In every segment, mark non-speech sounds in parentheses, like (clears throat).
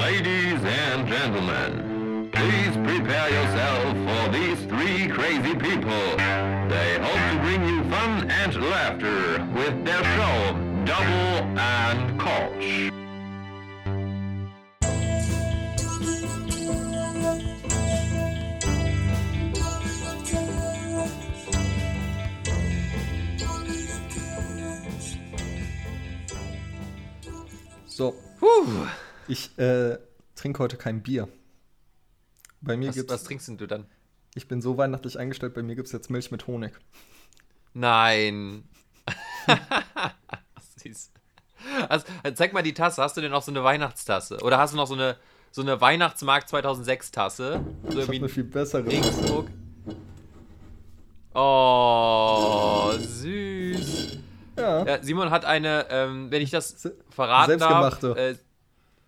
Ladies and gentlemen, please prepare yourself for these three crazy people. They hope to bring you fun and laughter with their show, Double and Koch. So, Puh. Ich äh, trinke heute kein Bier. Bei mir Was, gibt's, was trinkst denn du dann? ich bin so weihnachtlich eingestellt, bei mir gibt es jetzt Milch mit Honig. Nein. (laughs) Süß. Also, zeig mal die Tasse. Hast du denn noch so eine Weihnachtstasse? Oder hast du noch so eine, so eine Weihnachtsmarkt 2006 Tasse? So Ich habe eine viel bessere. Regensburg. Oh, süß. Ja. Ja, Simon hat eine, ähm, wenn ich das verraten darf, selbstgemachte. äh,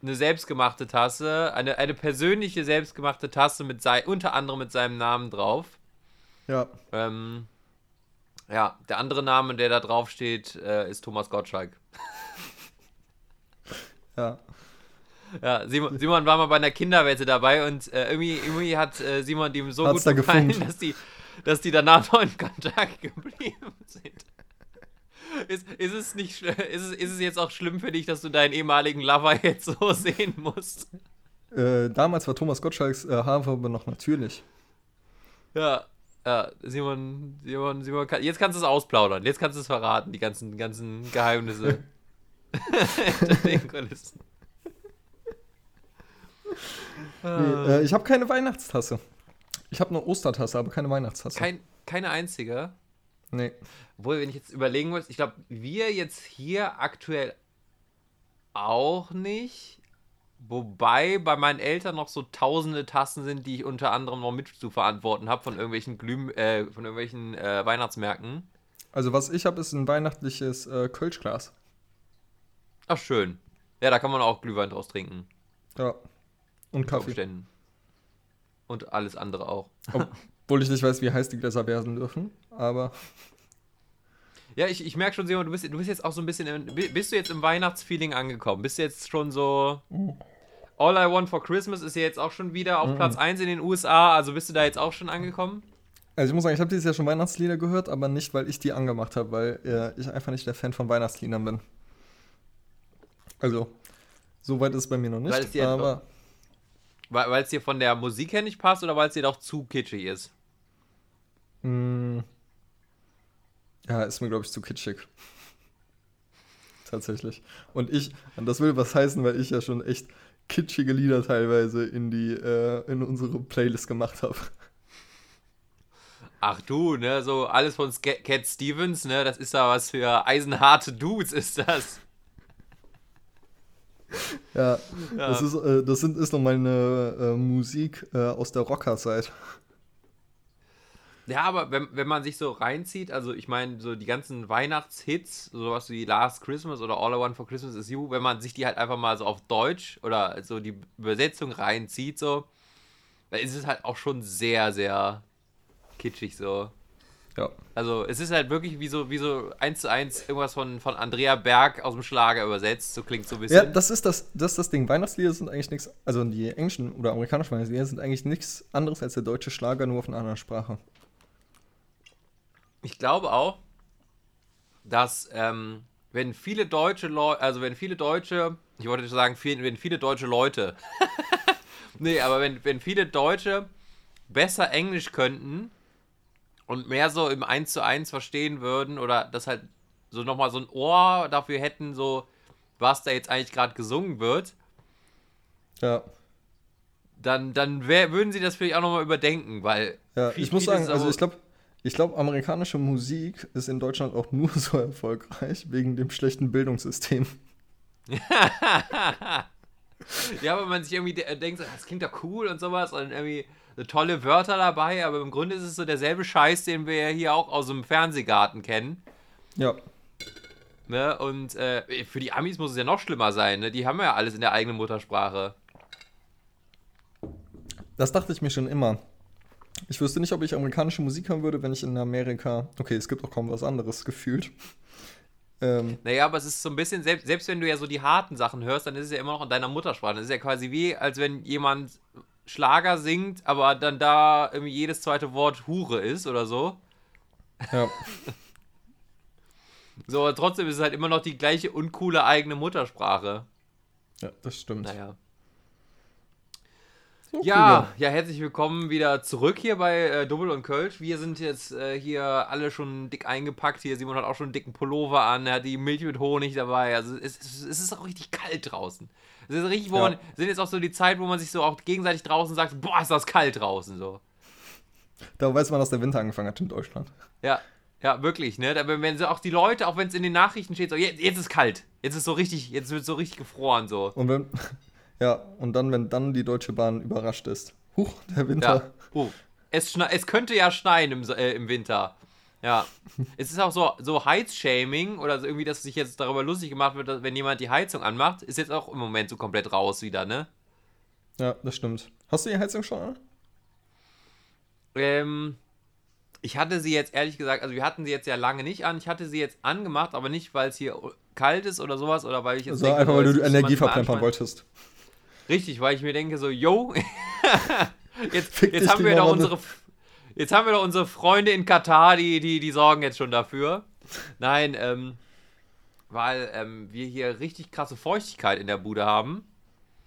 eine selbstgemachte Tasse, eine, eine persönliche selbstgemachte Tasse mit sei, unter anderem mit seinem Namen drauf. ja. Ähm, ja, der andere Name, der da drauf steht, äh, ist Thomas Gottschalk. (laughs) Ja. Ja, Simon, Simon war mal bei einer Kinderwette dabei und äh, irgendwie, irgendwie hat äh, Simon dem so Hat's gut gefallen, dass die, dass die danach noch in Kontakt (laughs) geblieben sind. Ist, ist, es nicht, ist, es, ist es jetzt auch schlimm für dich, dass du deinen ehemaligen Lover (laughs) jetzt so sehen musst? Äh, damals war Thomas Gottschalks äh, Haarfarbe noch natürlich. Ja, ja, Simon, Simon, Simon, kann, jetzt kannst du es ausplaudern, jetzt kannst du es verraten, die ganzen, ganzen Geheimnisse. (laughs) (laughs) Hinter den Kulissen. Nee, äh, ich habe keine Weihnachtstasse. Ich habe eine Ostertasse, aber keine Weihnachtstasse. Kein, keine einzige. Nee. Obwohl, wenn ich jetzt überlegen muss, ich glaube, wir jetzt hier aktuell auch nicht. Wobei bei meinen Eltern noch so tausende Tassen sind, die ich unter anderem noch mit zu verantworten habe von irgendwelchen Glüh äh, von irgendwelchen äh, Weihnachtsmärkten. Also was ich habe, ist ein weihnachtliches äh, Kölschglas. Ach, schön. Ja, da kann man auch Glühwein draus trinken. Ja. Und Kaffee. Aufständen. Und alles andere auch. (laughs) Obwohl ich nicht weiß, wie heiß die Gläser werden dürfen. Aber (laughs) Ja, ich, ich merke schon, Simon, du bist, du bist jetzt auch so ein bisschen. Im, bi- bist du jetzt im Weihnachtsfeeling angekommen? Bist du jetzt schon so. All I Want for Christmas ist ja jetzt auch schon wieder auf Platz 1 in den USA. Also bist du da jetzt auch schon angekommen? Also ich muss sagen, ich habe dieses Jahr schon Weihnachtslieder gehört, aber nicht, weil ich die angemacht habe, weil äh, ich einfach nicht der Fan von Weihnachtsliedern bin. Also, so weit ist es bei mir noch nicht. Weil es dir- aber Weil weil es dir von der Musik her nicht passt oder weil es dir doch zu kitschig ist? Mh, ja, ist mir, glaube ich, zu kitschig. (laughs) Tatsächlich. Und ich, und das will was heißen, weil ich ja schon echt kitschige Lieder teilweise in die, äh, in unsere Playlist gemacht habe. Ach du, ne, so alles von Cat Stevens, ne, das ist da was für eisenharte Dudes, ist das. Ja, Ja. Das, ist, äh, das sind, ist noch meine äh, Musik äh, aus der Rocker-Zeit. Ja, aber wenn, wenn man sich so reinzieht, also ich meine, so die ganzen Weihnachtshits, sowas wie Last Christmas oder All I Want for Christmas is You, wenn man sich die halt einfach mal so auf Deutsch oder so die Übersetzung reinzieht, so, dann ist es halt auch schon sehr, sehr kitschig so. Ja. Also es ist halt wirklich wie so, wie so eins zu eins irgendwas von, von Andrea Berg aus dem Schlager übersetzt, so klingt so ein bisschen. Ja, das ist das, das ist das Ding. Weihnachtslieder sind eigentlich nichts, also die englischen oder amerikanischen Weihnachtslieder sind eigentlich nichts anderes als der deutsche Schlager, nur auf einer anderen Sprache. Ich glaube auch, dass ähm, wenn viele deutsche Leute, also wenn viele Deutsche, ich wollte sagen, viel, wenn viele deutsche Leute, (laughs) nee, aber wenn, wenn viele Deutsche besser Englisch könnten und mehr so im 1 zu 1 verstehen würden oder das halt so nochmal so ein Ohr dafür hätten, so was da jetzt eigentlich gerade gesungen wird, Ja. dann, dann wär, würden sie das vielleicht auch nochmal überdenken, weil Ja, ich muss sagen, also ich glaube, ich glaube, amerikanische Musik ist in Deutschland auch nur (laughs) so erfolgreich wegen dem schlechten Bildungssystem. (laughs) Ja, weil man sich irgendwie de denkt, das klingt doch cool und sowas und irgendwie tolle Wörter dabei, aber im Grunde ist es so derselbe Scheiß, den wir ja hier auch aus dem Fernsehgarten kennen. Ja. Ne? Und äh, für die Amis muss es ja noch schlimmer sein, ne? Die haben ja alles in der eigenen Muttersprache. Das dachte ich mir schon immer. Ich wüsste nicht, ob ich amerikanische Musik hören würde, wenn ich in Amerika. Okay, es gibt auch kaum was anderes gefühlt. Ähm, Naja, aber es ist so ein bisschen, selbst, selbst wenn du ja so die harten Sachen hörst, dann ist es ja immer noch in deiner Muttersprache. Das ist ja quasi wie, als wenn jemand Schlager singt, aber dann da irgendwie jedes zweite Wort Hure ist oder so. ja. (laughs) So, aber trotzdem ist es halt immer noch die gleiche uncoole eigene Muttersprache. ja, das stimmt. Naja. So, Ja, ja, herzlich willkommen wieder zurück hier bei äh, Double und Kölsch. Wir sind jetzt äh, hier alle schon dick eingepackt. Hier Simon hat auch schon einen dicken Pullover an, er hat die Milch mit Honig dabei. Also es, es, es ist auch richtig kalt draußen. Es ist richtig, wo Ja. man, sind jetzt auch so die Zeit, wo man sich so auch gegenseitig draußen sagt, boah, ist das kalt draußen so. Da weiß man, dass der Winter angefangen hat in Deutschland. Ja, ja, wirklich, ne? Aber wenn sie auch die Leute, auch wenn es in den Nachrichten steht, so, jetzt, jetzt ist kalt. Jetzt ist so richtig, jetzt wird so richtig gefroren so. Und wenn, ja, und dann, wenn dann die Deutsche Bahn überrascht ist. Huch, der Ja. Winter. Oh, es, schne es könnte ja schneien im, äh, im Winter. Ja. (laughs) es ist auch so, so Heizshaming oder so irgendwie, dass sich jetzt darüber lustig gemacht wird, dass, wenn jemand die Heizung anmacht, ist jetzt auch im Moment so komplett raus wieder, ne? Ja, das stimmt. Hast du die Heizung schon an? Ähm, ich hatte sie jetzt ehrlich gesagt, also wir hatten sie jetzt ja lange nicht an. Ich hatte sie jetzt angemacht, aber nicht, weil es hier kalt ist oder sowas oder weil ich jetzt. Also denke, einfach, weil du Energie es verplempern wolltest. Richtig, weil ich mir denke so, yo, (laughs) jetzt, jetzt haben wir doch unsere, jetzt haben wir doch unsere Freunde in Katar, die, die, die sorgen jetzt schon dafür. Nein, ähm, weil ähm, wir hier richtig krasse Feuchtigkeit in der Bude haben.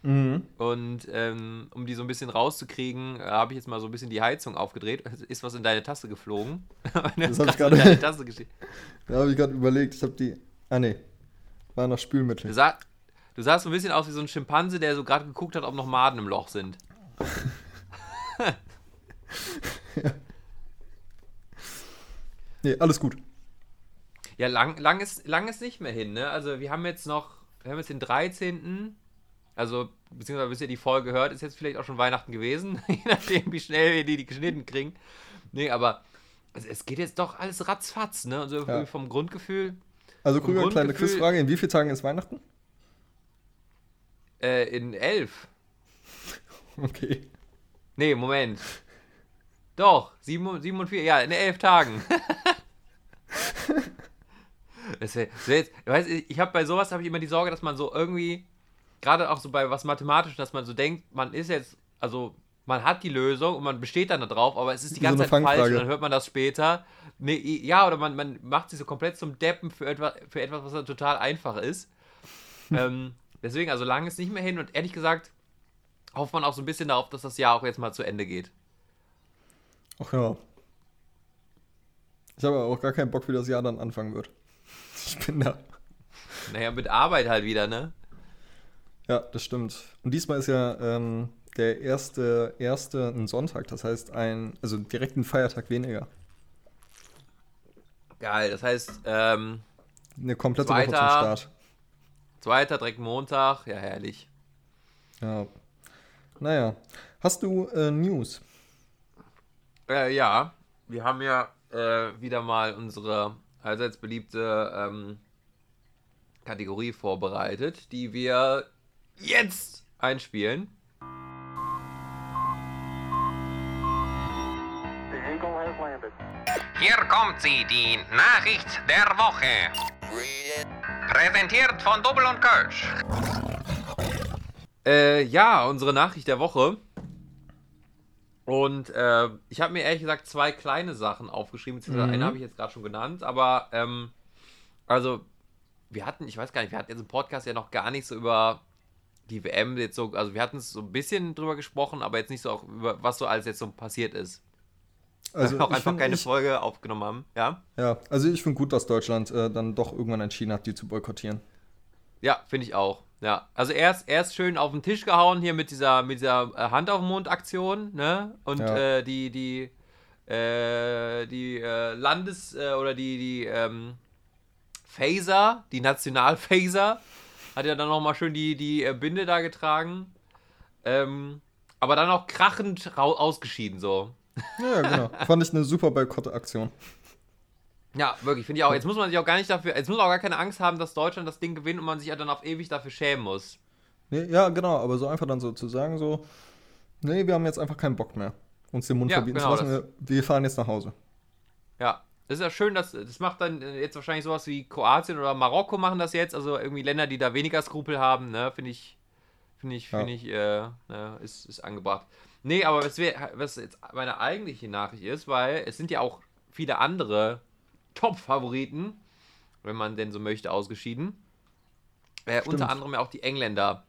Mhm. Und ähm, um die so ein bisschen rauszukriegen, äh, habe ich jetzt mal so ein bisschen die Heizung aufgedreht. Ist was in deine Tasse geflogen? (laughs) Das hab ich in gerade- deine (laughs) Tasse geschickt. Da habe ich gerade überlegt, ich habe die. Ah, nee. War noch Spülmittel. sah, du sahst so ein bisschen aus wie so ein Schimpanse, der so gerade geguckt hat, ob noch Maden im Loch sind. (laughs) Nee, alles gut. Ja, lang, lang, ist, lang ist nicht mehr hin, ne? Also wir haben jetzt noch, wir haben jetzt den 13. Also, beziehungsweise bis ihr die Folge hört, ist jetzt vielleicht auch schon Weihnachten gewesen, (laughs) je nachdem, wie schnell wir die, die geschnitten kriegen. Nee, aber es, es geht jetzt doch alles ratzfatz, ne? Also Ja. vom Grundgefühl, Also, Krüger, kleine Grundgefühl- Quizfrage: In wie vielen Tagen ist Weihnachten? Äh, in elf. (laughs) Okay. Nee, Moment. Doch, sieben, sieben und vier, ja, in elf Tagen. (laughs) das wär, das wär jetzt, weißt, ich habe bei sowas habe ich immer die Sorge, dass man so irgendwie, gerade auch so bei was mathematisch, dass man so denkt, man ist jetzt, also man hat die Lösung und man besteht dann darauf, aber es ist die So ganze eine Zeit falsch und dann hört man das später. Nee, ja, oder man, man macht sich so komplett zum Deppen für etwas, für etwas was dann total einfach ist. (laughs) ähm, deswegen, also lang ist nicht mehr hin und ehrlich gesagt, hofft man auch so ein bisschen darauf, dass das Jahr auch jetzt mal zu Ende geht. Ach ja. Ich habe auch gar keinen Bock, wie das Jahr dann anfangen wird. (laughs) Ich bin da. Naja, mit Arbeit halt wieder, ne? Ja, das stimmt. Und diesmal ist ja ähm, der erste, erste ein Sonntag, das heißt ein, also direkt ein Feiertag weniger. Geil, das heißt, ähm, Eine komplette Woche zum Zweiter. Start. Zweiter, direkt Montag, ja, herrlich. Ja. Naja. Hast du äh, News? Äh, ja, wir haben ja äh, wieder mal unsere allseits beliebte ähm, Kategorie vorbereitet, die wir jetzt einspielen. Hier kommt sie, die Nachricht der Woche. Präsentiert von Double und Kölsch. Äh, ja, unsere Nachricht der Woche. Und äh, ich habe mir ehrlich gesagt zwei kleine Sachen aufgeschrieben, beziehungsweise Mhm. eine habe ich jetzt gerade schon genannt, aber ähm, also wir hatten, ich weiß gar nicht, wir hatten jetzt im Podcast ja noch gar nicht so über die WM jetzt so, also wir hatten es so ein bisschen drüber gesprochen, aber jetzt nicht so auch über was so alles jetzt so passiert ist. Also (laughs) auch ich einfach find, keine ich, Folge aufgenommen haben, ja? Ja, also ich finde gut, dass Deutschland äh, dann doch irgendwann entschieden hat, die zu boykottieren. Ja, finde ich auch. Ja, also erst, erst schön auf den Tisch gehauen hier mit dieser, mit dieser äh, Hand auf den Mund Aktion, ne? Und Ja. äh, die, die, äh, die äh, Landes- äh, oder die, die ähm, Phaser, die Nationalphaser, hat ja dann nochmal schön die, die äh, Binde da getragen. Ähm, aber dann auch krachend ausgeschieden, so. Ja, ja, genau. Fand ich eine super Boykott-Aktion. Ja, wirklich, finde ich auch. Jetzt muss man sich auch gar nicht dafür, jetzt muss man auch gar keine Angst haben, dass Deutschland das Ding gewinnt und man sich ja dann auf ewig dafür schämen muss. Nee, ja, genau, aber so einfach dann so zu sagen, so, nee, wir haben jetzt einfach keinen Bock mehr, uns den Mund Ja, verbieten genau, zu lassen, wir, wir fahren jetzt nach Hause. Ja, Das ist ja schön, dass das macht dann äh, jetzt wahrscheinlich sowas wie Kroatien oder Marokko machen das jetzt, also irgendwie Länder, die da weniger Skrupel haben, ne, finde ich, finde ich, Ja. finde ich, äh, ne, ist, ist angebracht. Nee, aber was, wär, was jetzt meine eigentliche Nachricht ist, weil es sind ja auch viele andere Top-Favoriten, wenn man denn so möchte, ausgeschieden. Äh, unter anderem ja auch die Engländer.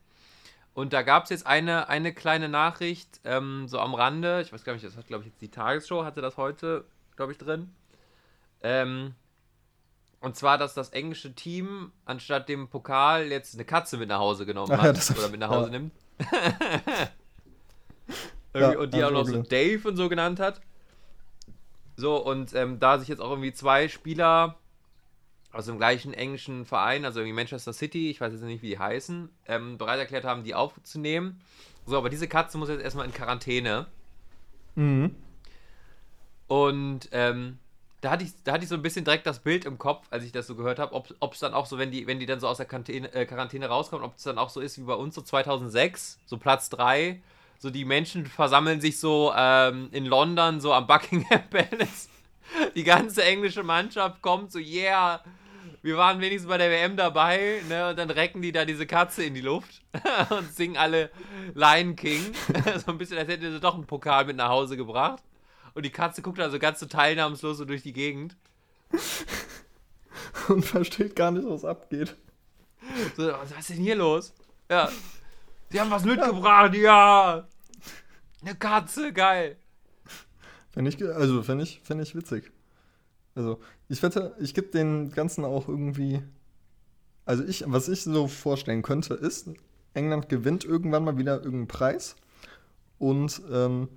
Und da gab es jetzt eine, eine kleine Nachricht, ähm, so am Rande. Ich weiß gar nicht, das hat, glaube ich, jetzt die Tagesschau, hatte das heute, glaube ich, drin. Ähm, und zwar, dass das englische Team anstatt dem Pokal jetzt eine Katze mit nach Hause genommen (laughs) Ach hat. ja, oder mit nach Hause (laughs) ja. nimmt. (laughs) Ja, und die auch noch so. Dave und so genannt hat. So, und ähm, da sich jetzt auch irgendwie zwei Spieler aus dem gleichen englischen Verein, also irgendwie Manchester City, ich weiß jetzt nicht, wie die heißen, ähm, bereit erklärt haben, die aufzunehmen. So, aber diese Katze muss jetzt erstmal in Quarantäne. Mhm. Und ähm, da hatte ich, da hatte ich so ein bisschen direkt das Bild im Kopf, als ich das so gehört habe, ob es dann auch so, wenn die, wenn die dann so aus der Quarantäne, äh, Quarantäne rauskommen, ob es dann auch so ist wie bei uns so 2006, so Platz 3, so die Menschen versammeln sich so ähm, in London, so am Buckingham (laughs) Palace. Die ganze englische Mannschaft kommt so, yeah, wir waren wenigstens bei der WM dabei, ne, und dann recken die da diese Katze in die Luft (laughs) und singen alle Lion King. (laughs) so ein bisschen, als hätten sie doch einen Pokal mit nach Hause gebracht. Und die Katze guckt also ganz so teilnahmslos so durch die Gegend. Und versteht gar nicht, was abgeht. So, was ist denn hier los? Ja. Sie haben was mitgebracht, ja. Eine Katze, geil. Fände ich, also fände ich, fänd ich witzig. Also, ich wette, ich gebe den Ganzen auch irgendwie. Also, ich, was ich so vorstellen könnte, ist, England gewinnt irgendwann mal wieder irgendeinen Preis und ähm,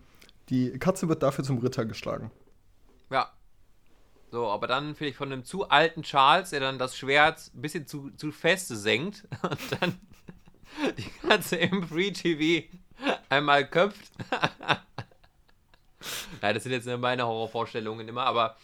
die Katze wird dafür zum Ritter geschlagen. Ja. So, aber dann vielleicht von einem zu alten Charles, der dann das Schwert ein bisschen zu, zu feste senkt (laughs) und dann (laughs) die Katze im Free TV einmal köpft. (laughs) Nein, das sind jetzt meine Horrorvorstellungen immer, aber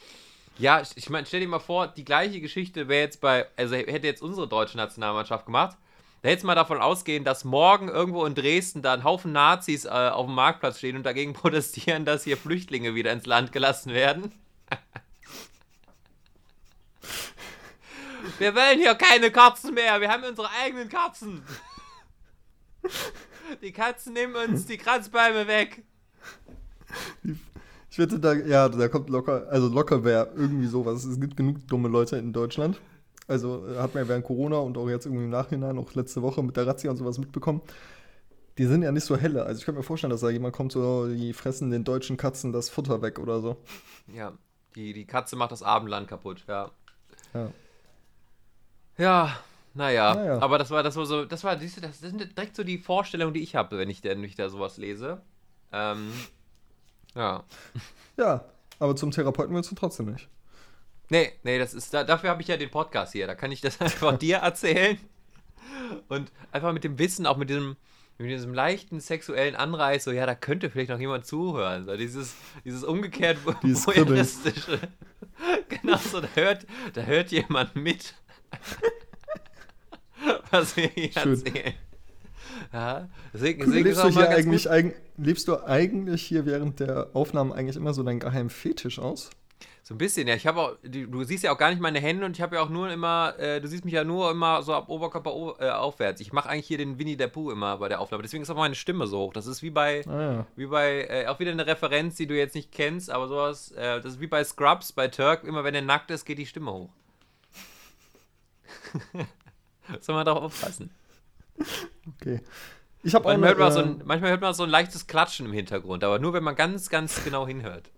ja, ich, ich meine, stell dir mal vor, die gleiche Geschichte wäre jetzt bei, also hätte jetzt unsere deutsche Nationalmannschaft gemacht. Da hätte mal davon ausgehen, dass morgen irgendwo in Dresden da ein Haufen Nazis äh, auf dem Marktplatz stehen und dagegen (laughs) protestieren, dass hier Flüchtlinge wieder ins Land gelassen werden. Wir wollen hier keine Katzen mehr, wir haben unsere eigenen Katzen. Die Katzen nehmen uns die Kratzbäume weg. Ich wette, da, ja, da kommt locker, also locker wäre irgendwie sowas. Es gibt genug dumme Leute in Deutschland. Also äh, hat man ja während Corona und auch jetzt irgendwie im Nachhinein, auch letzte Woche mit der Razzia und sowas mitbekommen. Die sind ja nicht so helle. Also ich könnte mir vorstellen, dass da jemand kommt, so, die fressen den deutschen Katzen das Futter weg oder so. Ja, die, die Katze macht das Abendland kaputt, ja. Ja. Ja, naja. Naja. Aber das war, das war so, das war, siehst du, das sind direkt so die Vorstellungen, die ich habe, wenn ich denn nicht da sowas lese. Ähm, ja. (laughs) Ja, aber zum Therapeuten willst du trotzdem nicht. Nee, nee, das ist, da, dafür habe ich ja den Podcast hier. Da kann ich das (laughs) einfach dir erzählen. Und einfach mit dem Wissen, auch mit diesem, mit diesem leichten sexuellen Anreiz, so, ja, da könnte vielleicht noch jemand zuhören. So, dieses, dieses umgekehrt Dieses (laughs) voyeuristische. genau so, da hört, da hört jemand mit. Was wir hier Schön. erzählen. Ja, deswegen, deswegen ist Lebst du, hier eigentlich, eig lebst du eigentlich hier während der Aufnahmen eigentlich immer so deinen geheimen Fetisch aus? So ein bisschen, ja. Ich habe auch, du siehst ja auch gar nicht meine Hände und ich habe ja auch nur immer, äh, du siehst mich ja nur immer so ab Oberkörper äh, aufwärts. Ich mache eigentlich hier den Winnie der Pooh immer bei der Aufnahme. Deswegen ist auch meine Stimme so hoch. Das ist wie bei, Ah ja. wie bei, äh, auch wieder eine Referenz, die du jetzt nicht kennst, aber sowas, äh, das ist wie bei Scrubs, bei Turk. Immer wenn er nackt ist, geht die Stimme hoch. (laughs) (laughs) Soll man darauf aufpassen. Okay. Ich habe auch Manchmal hört, man eine, so äh, ein, manchmal hört man so ein leichtes Klatschen im Hintergrund, aber nur wenn man ganz, ganz genau hinhört.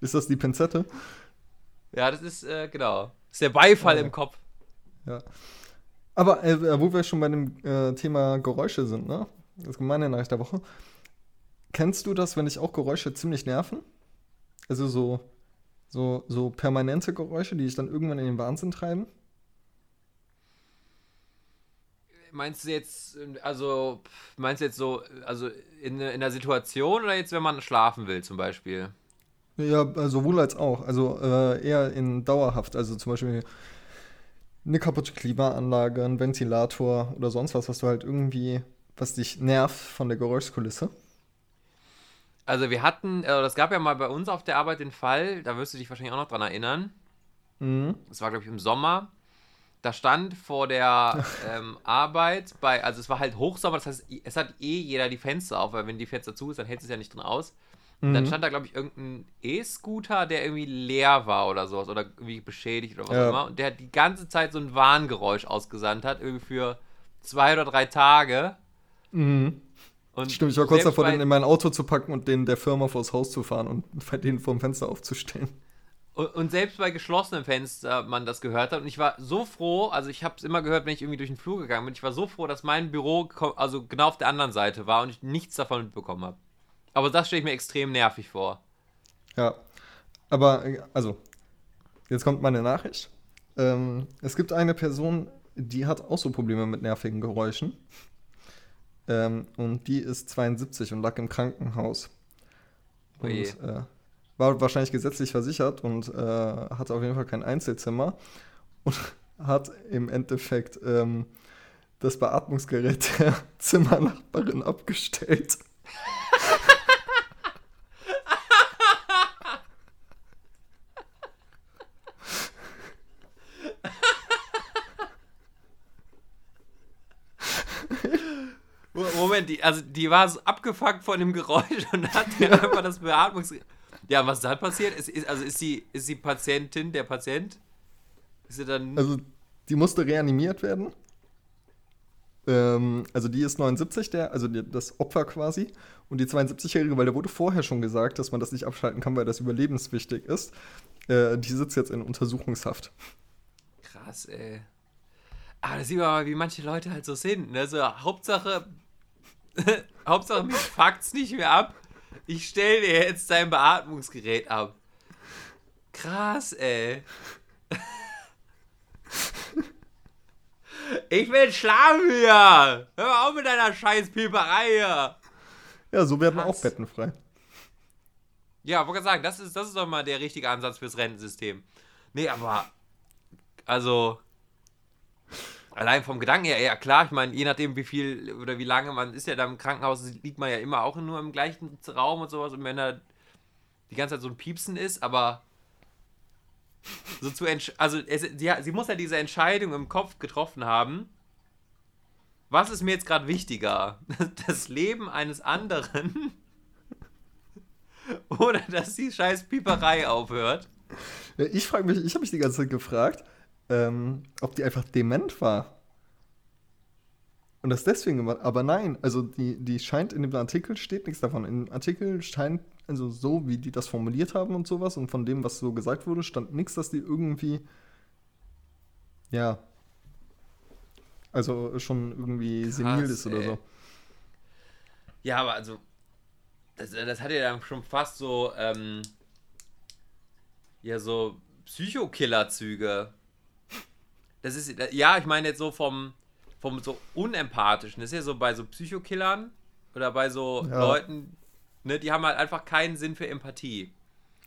Ist das die Pinzette? Ja, das ist, äh, genau. Das ist der Beifall Oh. im Kopf. Ja. Aber äh, wo wir schon bei dem äh, Thema Geräusche sind, ne? Das ist meine Nachricht der Woche. Kennst du das, wenn dich auch Geräusche ziemlich nerven? Also so, so, so permanente Geräusche, die dich dann irgendwann in den Wahnsinn treiben? Meinst du jetzt, äh, also, meinst du jetzt so, also in, in der Situation oder jetzt, wenn man schlafen will, zum Beispiel? Ja, also sowohl als auch. Also äh, eher in dauerhaft. Also zum Beispiel eine kaputte Klimaanlage, ein Ventilator oder sonst was, was du halt irgendwie, was dich nervt von der Geräuschkulisse. Also wir hatten, äh, das gab ja mal bei uns auf der Arbeit den Fall, da wirst du dich wahrscheinlich auch noch dran erinnern. Mhm. Das war, glaube ich, im Sommer. Da stand vor der ähm, Arbeit bei, also es war halt Hochsommer, das heißt, es hat eh jeder die Fenster auf, weil wenn die Fenster zu ist, dann hält es ja nicht drin aus. Und Dann Mhm. stand da, glaube ich, irgendein E-Scooter, der irgendwie leer war oder sowas oder irgendwie beschädigt oder was Ja. auch immer. Und der die ganze Zeit so ein Warngeräusch ausgesandt hat, irgendwie für zwei oder drei Tage. Mhm. Und Stimmt, ich war kurz davor, den in mein Auto zu packen und den der Firma vors Haus zu fahren und denen vorm Fenster aufzustehen. Und, selbst bei geschlossenem Fenster man das gehört hat. Und ich war so froh, also ich habe es immer gehört, wenn ich irgendwie durch den Flur gegangen bin. Ich war so froh, dass mein Büro also genau auf der anderen Seite war und ich nichts davon mitbekommen habe. Aber das stelle ich mir extrem nervig vor. Ja. Aber, also, jetzt kommt meine Nachricht. Ähm, es gibt eine Person, die hat auch so Probleme mit nervigen Geräuschen. Ähm, und die ist 72 und lag im Krankenhaus. Und Oje. äh, war wahrscheinlich gesetzlich versichert und äh, hatte auf jeden Fall kein Einzelzimmer. Und (laughs) hat im Endeffekt ähm, das Beatmungsgerät (laughs) der Zimmernachbarin abgestellt. Mo- Moment, die, also die war so abgefuckt von dem Geräusch und hat mir einfach das Beatmungs... Ja, was da passiert? Ist, ist, also ist die, ist die Patientin, der Patient? Ist sie dann... Also, die musste reanimiert werden. Ähm, also, die ist 79, der, also die, das Opfer quasi. Und die 72-Jährige, weil da wurde vorher schon gesagt, dass man das nicht abschalten kann, weil das überlebenswichtig ist. Äh, die sitzt jetzt in Untersuchungshaft. Krass, ey. Aber da sieht man mal, wie manche Leute halt so sind. Ne? So, Hauptsache, (laughs) Hauptsache, mich fuckt's nicht mehr ab. Ich stell dir jetzt dein Beatmungsgerät ab. Krass, ey. Ich will schlafen hier. Hör mal auf mit deiner scheiß Pieperei hier. Ja, so werden Krass. auch Betten frei. Ja, wollte gerade sagen, das ist, das ist doch mal der richtige Ansatz fürs Rentensystem. Nee, aber, also, allein vom Gedanken her, ja klar, ich meine, je nachdem, wie viel oder wie lange man ist ja da im Krankenhaus, liegt man ja immer auch nur im gleichen Raum und sowas. Und wenn da die ganze Zeit so ein Piepsen ist, aber so zu also es, sie, sie muss ja diese Entscheidung im Kopf getroffen haben. Was ist mir jetzt gerade wichtiger? (laughs) Das Leben eines anderen (laughs) oder dass die scheiß Pieperei aufhört? Ich frage mich, ich habe mich die ganze Zeit gefragt, ähm, ob die einfach dement war. Und das deswegen gemacht. Aber nein, also die, die scheint in dem Artikel steht nichts davon. Im Artikel scheint, also so wie die das formuliert haben und sowas und von dem, was so gesagt wurde, stand nichts, dass die irgendwie, ja, also schon irgendwie senil ist oder ey. so. Ja, aber also, das, das hat ja dann schon fast so, ähm, ja, so Psychokiller-Züge. Das ist, ja, ich meine jetzt so vom, vom so unempathischen. Das ist ja so bei so Psychokillern oder bei so Ja. Leuten, ne, die haben halt einfach keinen Sinn für Empathie.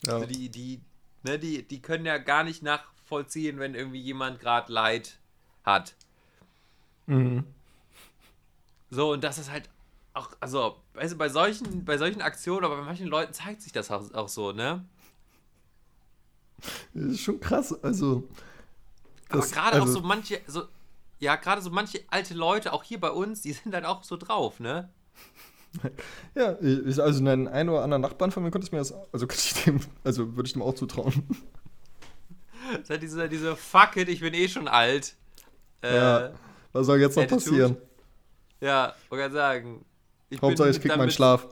Ja. Also die, die, ne, die, die können ja gar nicht nachvollziehen, wenn irgendwie jemand gerade Leid hat. Mhm. So, und das ist halt auch, also, weißt du, bei solchen, bei solchen Aktionen, aber bei manchen Leuten zeigt sich das auch, auch so, ne? Das ist schon krass. Also, Aber das- gerade auch also- so manche, so, ja, gerade so manche alte Leute, auch hier bei uns, die sind halt auch so drauf, ne? Ja, ich, also einen ein oder anderen Nachbarn von mir könnte ich mir das, also könnte ich dem, also würde ich dem auch zutrauen. (laughs) Das ist halt diese, diese Fuck it, ich bin eh schon alt. Äh, Ja. Was soll jetzt noch Attitude. passieren? ja, wollte gerade sagen. Ich Hauptsache, ich krieg meinen damit- Schlaf.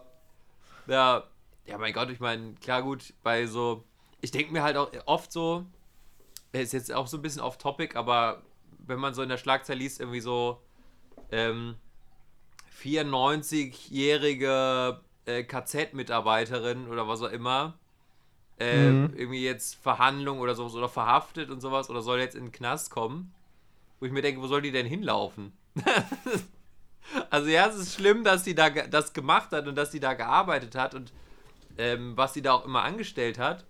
Ja, ja, mein Gott, ich meine, klar, gut, bei so, ich denke mir halt auch oft so, ist jetzt auch so ein bisschen off-topic, aber wenn man so in der Schlagzeile liest, irgendwie so, ähm, 94-jährige äh, KZ-Mitarbeiterin oder was auch immer, äh, Mhm. irgendwie jetzt Verhandlung oder sowas oder verhaftet und sowas oder soll jetzt in den Knast kommen, wo ich mir denke, wo soll die denn hinlaufen? (laughs) Also ja, es ist schlimm, dass die da das gemacht hat und dass die da gearbeitet hat und ähm, was sie da auch immer angestellt hat.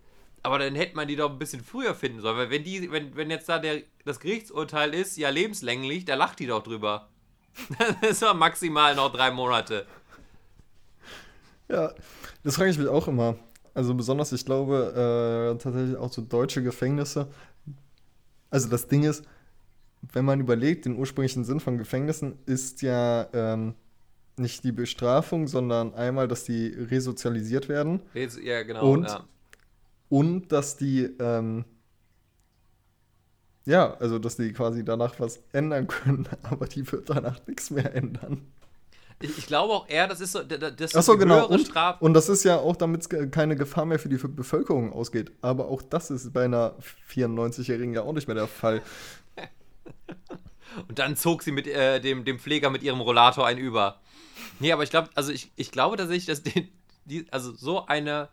Aber dann hätte man die doch ein bisschen früher finden sollen, weil wenn die, wenn, wenn jetzt da der, das Gerichtsurteil ist, ja lebenslänglich, da lacht die doch drüber. (laughs) Das war maximal noch drei Monate. Ja, das frage ich mich auch immer. Also besonders, ich glaube, äh, tatsächlich auch so deutsche Gefängnisse. Also das Ding ist, wenn man überlegt, den ursprünglichen Sinn von Gefängnissen ist ja ähm, nicht die Bestrafung, sondern einmal, dass die resozialisiert werden ja, genau. Und? Ja. Und dass die, ähm, ja, also dass die quasi danach was ändern können, (laughs) aber die wird danach nichts mehr ändern. Ich, ich glaube auch eher, das ist so, da- da- das ist Achso, die genau. höhere Und, Strafe. und das ist ja auch, damit es keine Gefahr mehr für die Bevölkerung ausgeht. Aber auch das ist bei einer 94-Jährigen ja auch nicht mehr der Fall. (laughs) Und dann zog sie mit äh, dem, dem Pfleger mit ihrem Rollator ein über. Nee, aber ich glaube, also ich, ich glaube tatsächlich, dass die, die, also so eine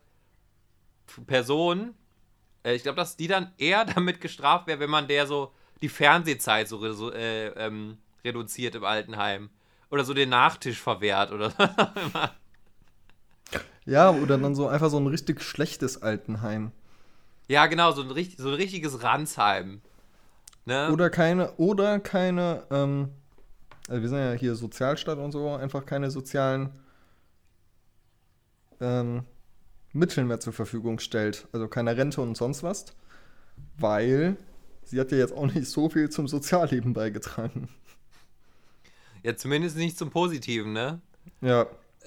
Person, äh, ich glaube, dass die dann eher (laughs) damit gestraft wäre, wenn man der so die Fernsehzeit so, so äh, ähm, reduziert im Altenheim. Oder so den Nachtisch verwehrt oder so. (laughs) Ja, oder dann so einfach so ein richtig schlechtes Altenheim. Ja, genau, so ein, richtig, so ein richtiges Ranzheim. Ne? Oder keine, oder keine, ähm, also wir sind ja hier Sozialstaat und so, einfach keine sozialen ähm, Mittel mehr zur Verfügung stellt. Also keine Rente und sonst was. Weil sie hat ja jetzt auch nicht so viel zum Sozialleben beigetragen. ja, zumindest nicht zum Positiven, ne? Ja,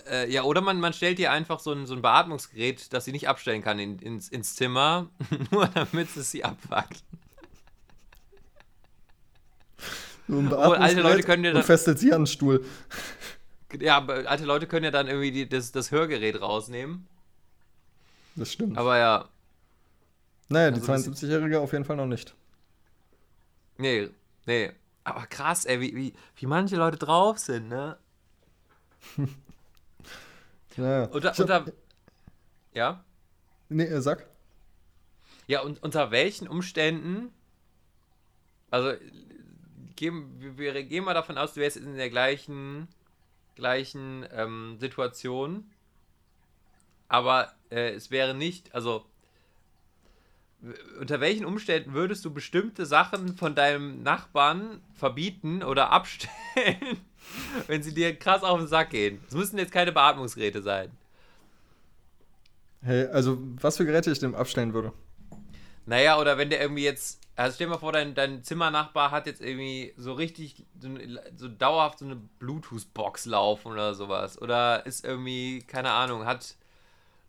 Äh, ja, oder man, man stellt ihr einfach so ein, so ein Beatmungsgerät, das sie nicht abstellen kann in, ins, ins Zimmer, (laughs) nur damit es sie abfuckt. so ein Obwohl, alte Leute Beatmungsgerät können ja und dann- fesselt sie an den Stuhl. Ja, aber alte Leute können ja dann irgendwie die, das, das Hörgerät rausnehmen. Das stimmt. Aber ja, naja, die also das- 72-Jährige auf jeden Fall noch nicht. nee, nee. Aber krass, ey, wie, wie, wie manche Leute drauf sind, ne? (laughs) Naja. Unter, hab- unter, ja? nee, äh, sag. Ja, und unter welchen Umständen, also gehen, wir, wir gehen mal davon aus, du wärst in der gleichen, gleichen ähm, Situation, aber äh, es wäre nicht, also unter welchen Umständen würdest du bestimmte Sachen von deinem Nachbarn verbieten oder abstellen, (laughs) wenn sie dir krass auf den Sack gehen? Es müssen jetzt keine Beatmungsgeräte sein. Hey, also was für Geräte ich dem abstellen würde. Naja, oder wenn der irgendwie jetzt, also stell dir mal vor, dein, dein Zimmernachbar hat jetzt irgendwie so richtig, so, so dauerhaft so eine Bluetooth-Box laufen oder sowas. Oder ist irgendwie, keine Ahnung, hat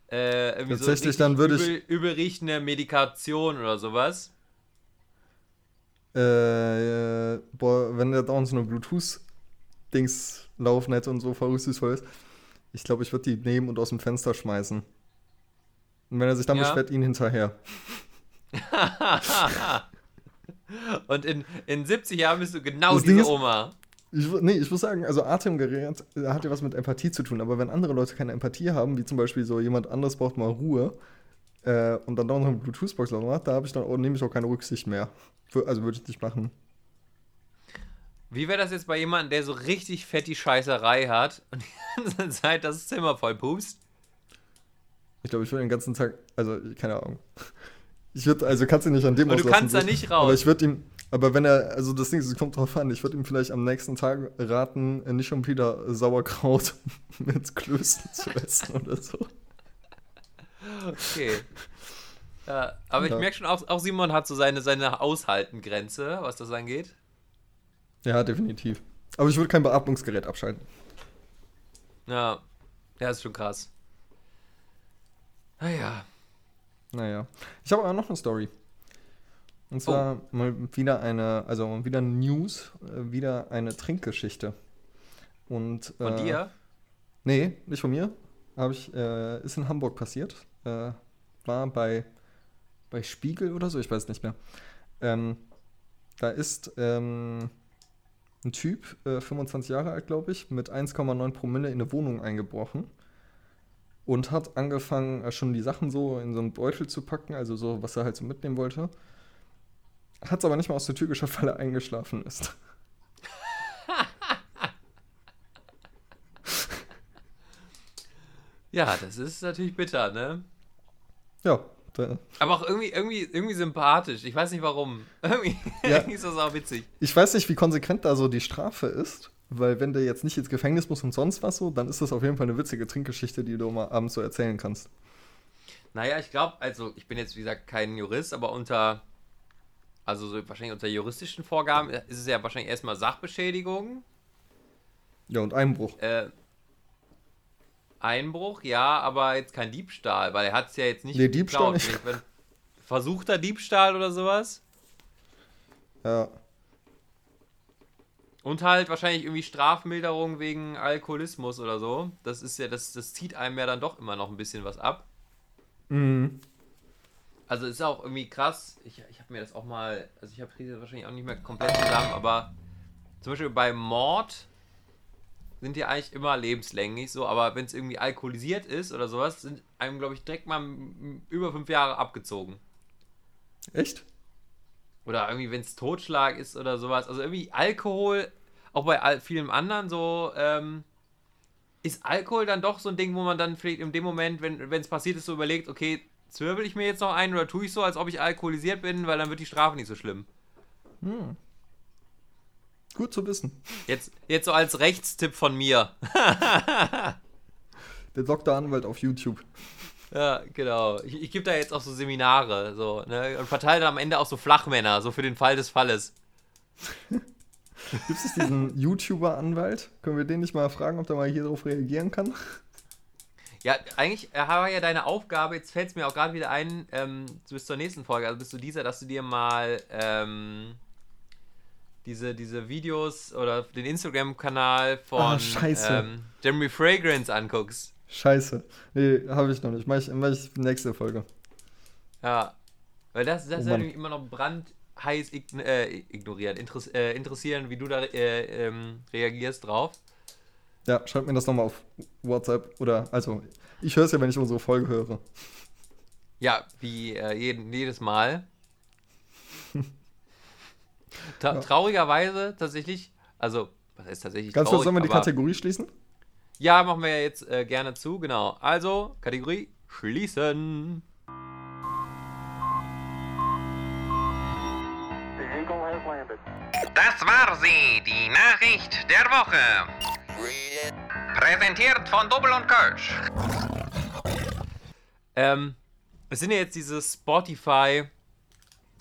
äh, Tatsächlich, so dann würde ich- übel, übelriechende Medikation oder sowas. Äh, äh, boah, wenn der dauernd so eine Bluetooth-Dings laufen hätte und so verrüstungsvoll ist, ich glaube, ich würde die nehmen und aus dem Fenster schmeißen. Und wenn er sich dann Ja. beschwert, ihn hinterher. (laughs) Und in, in 70 Jahren bist du genau Das Ding diese ist- Oma. Ich, nee, ich muss sagen, also Atemgerät äh, hat ja was mit Empathie zu tun, aber wenn andere Leute keine Empathie haben, wie zum Beispiel so jemand anderes braucht mal Ruhe äh, und dann dauernd noch eine Bluetooth-Box laufen hat, da habe ich dann auch, nehme ich auch keine Rücksicht mehr. Also würde ich nicht machen. Wie wäre das jetzt bei jemandem, der so richtig fett die Scheißerei hat und die ganze Zeit das Zimmer voll pupst? Ich glaube, ich würde den ganzen Tag, also keine Ahnung. Ich würde, also kannst du nicht an dem Und du kannst da nicht raus. Aber ich würde ihm, aber wenn er, also das Ding ist, es kommt drauf an, ich würde ihm vielleicht am nächsten Tag raten, nicht schon wieder Sauerkraut (laughs) mit Klößen zu essen oder so. Okay. Ja, aber ich Ja. merke schon, auch, auch Simon hat so seine, seine Aushaltengrenze, was das angeht. Ja, definitiv. Aber ich würde kein Beatmungsgerät abschalten. Ja, ja, ist schon krass. Naja. Naja. Ich habe aber noch eine Story. Und zwar mal wieder eine, also wieder News, äh, wieder eine Trinkgeschichte. Und, Von äh, dir? Nee, nicht von mir. Hab ich, äh, ist in Hamburg passiert. Äh, war bei, bei Spiegel oder so, ich weiß nicht mehr. Ähm, da ist ähm, ein Typ, äh, 25 Jahre alt, glaube ich, mit 1,9 Promille in eine Wohnung eingebrochen und hat angefangen, äh, schon die Sachen so in so einen Beutel zu packen, also so, was er halt so mitnehmen wollte. Hat es aber nicht mal aus der Tür geschafft, weil er eingeschlafen ist. Ja, das ist natürlich bitter, ne? Ja, Aber auch irgendwie, irgendwie, irgendwie sympathisch. Ich weiß nicht warum. (laughs) Irgendwie, Ja. irgendwie ist das auch witzig. Ich weiß nicht, wie konsequent da so die Strafe ist, Weil wenn der jetzt nicht ins Gefängnis muss und sonst was so, dann ist das auf jeden Fall eine witzige Trinkgeschichte, die du mal abends so erzählen kannst. Naja, ich glaube, also ich bin jetzt wie gesagt kein Jurist, aber unter, also so wahrscheinlich unter juristischen Vorgaben ist es ja wahrscheinlich erstmal Sachbeschädigung, Ja, und Einbruch. äh, Einbruch, ja, aber jetzt kein Diebstahl, weil er hat es ja jetzt nicht Nee, Diebstahl nicht. Wenn- wenn- Versuchter Diebstahl oder sowas. Ja. Und halt wahrscheinlich irgendwie Strafmilderung wegen Alkoholismus oder so. Das ist ja, das, das zieht einem ja dann doch immer noch ein bisschen was ab. Mhm. Also ist auch irgendwie krass. Ich, ich habe mir das auch mal, also ich habe das wahrscheinlich auch nicht mehr komplett zusammen, aber zum Beispiel bei Mord sind die eigentlich immer lebenslänglich so, aber wenn es irgendwie alkoholisiert ist oder sowas, sind einem, glaube ich, direkt mal über fünf Jahre abgezogen. Echt? Oder irgendwie, wenn es Totschlag ist oder sowas. Also irgendwie Alkohol, auch bei all, vielen anderen so, ähm, ist Alkohol dann doch so ein Ding, wo man dann vielleicht in dem Moment, wenn es passiert ist, so überlegt, okay, zwirbel ich mir jetzt noch ein oder tue ich so, als ob ich alkoholisiert bin, weil dann wird die Strafe nicht so schlimm. Gut zu wissen. Jetzt, jetzt so als Rechtstipp von mir. (laughs) Der Dr. Anwalt auf YouTube. Ja, genau. Ich, ich gebe da jetzt auch so Seminare so, ne? Und verteile dann am Ende auch so Flachmänner, so für den Fall des Falles. (laughs) Gibt es diesen YouTuber-Anwalt? Können wir den nicht mal fragen, ob der mal hier drauf reagieren kann? Ja, eigentlich äh, war ja deine Aufgabe, jetzt fällt es mir auch gerade wieder ein, ähm, bis zur nächsten Folge, also bis zu dieser, dass du dir mal ähm, diese, diese Videos oder den Instagram-Kanal von scheiße. ähm, Jeremy Fragrance anguckst. Scheiße. Nee, habe ich noch nicht. Mach ich, mach ich nächste Folge. Ja. Weil das, das Oh nämlich immer noch brandheiß ign äh, ignorieren, interess äh, interessieren, wie du da äh, ähm, reagierst drauf. Ja, schreib mir das nochmal auf WhatsApp. Oder, also, ich höre es ja, wenn ich unsere Folge höre. Ja, wie äh, jeden, jedes Mal. (laughs) Ta Ja. Traurigerweise tatsächlich, also, was heißt tatsächlich Ganz kurz, traurig, sollen wir die Kategorie schließen? Ja, machen wir ja jetzt äh, gerne zu, genau. Also, Kategorie schließen. Das war sie, die Nachricht der Woche. Präsentiert von Double und Kölsch. Ähm, es sind ja jetzt diese Spotify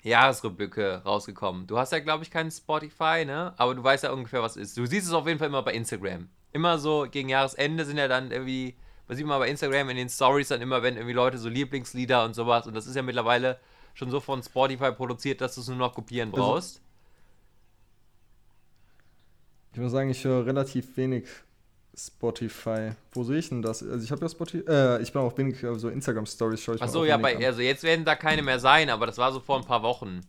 Jahresrückblicke rausgekommen. Du hast ja, glaube ich, keinen Spotify, ne? Aber du weißt ja ungefähr, was ist. Du siehst es auf jeden Fall immer bei Instagram. Immer so gegen Jahresende sind ja dann irgendwie, was sieht man bei Instagram in den Stories dann immer, wenn irgendwie Leute so Lieblingslieder und sowas. Und das ist ja mittlerweile schon so von Spotify produziert, dass du es nur noch kopieren Also- brauchst. Ich muss sagen, ich höre relativ wenig Spotify. Wo sehe ich denn das? Also, ich habe ja Spotify. Äh, ich bin auch wenig, äh, so Instagram-Stories schaue ich Achso, auch ja, bei, also jetzt werden da keine mehr sein, aber das war so vor ein paar Wochen.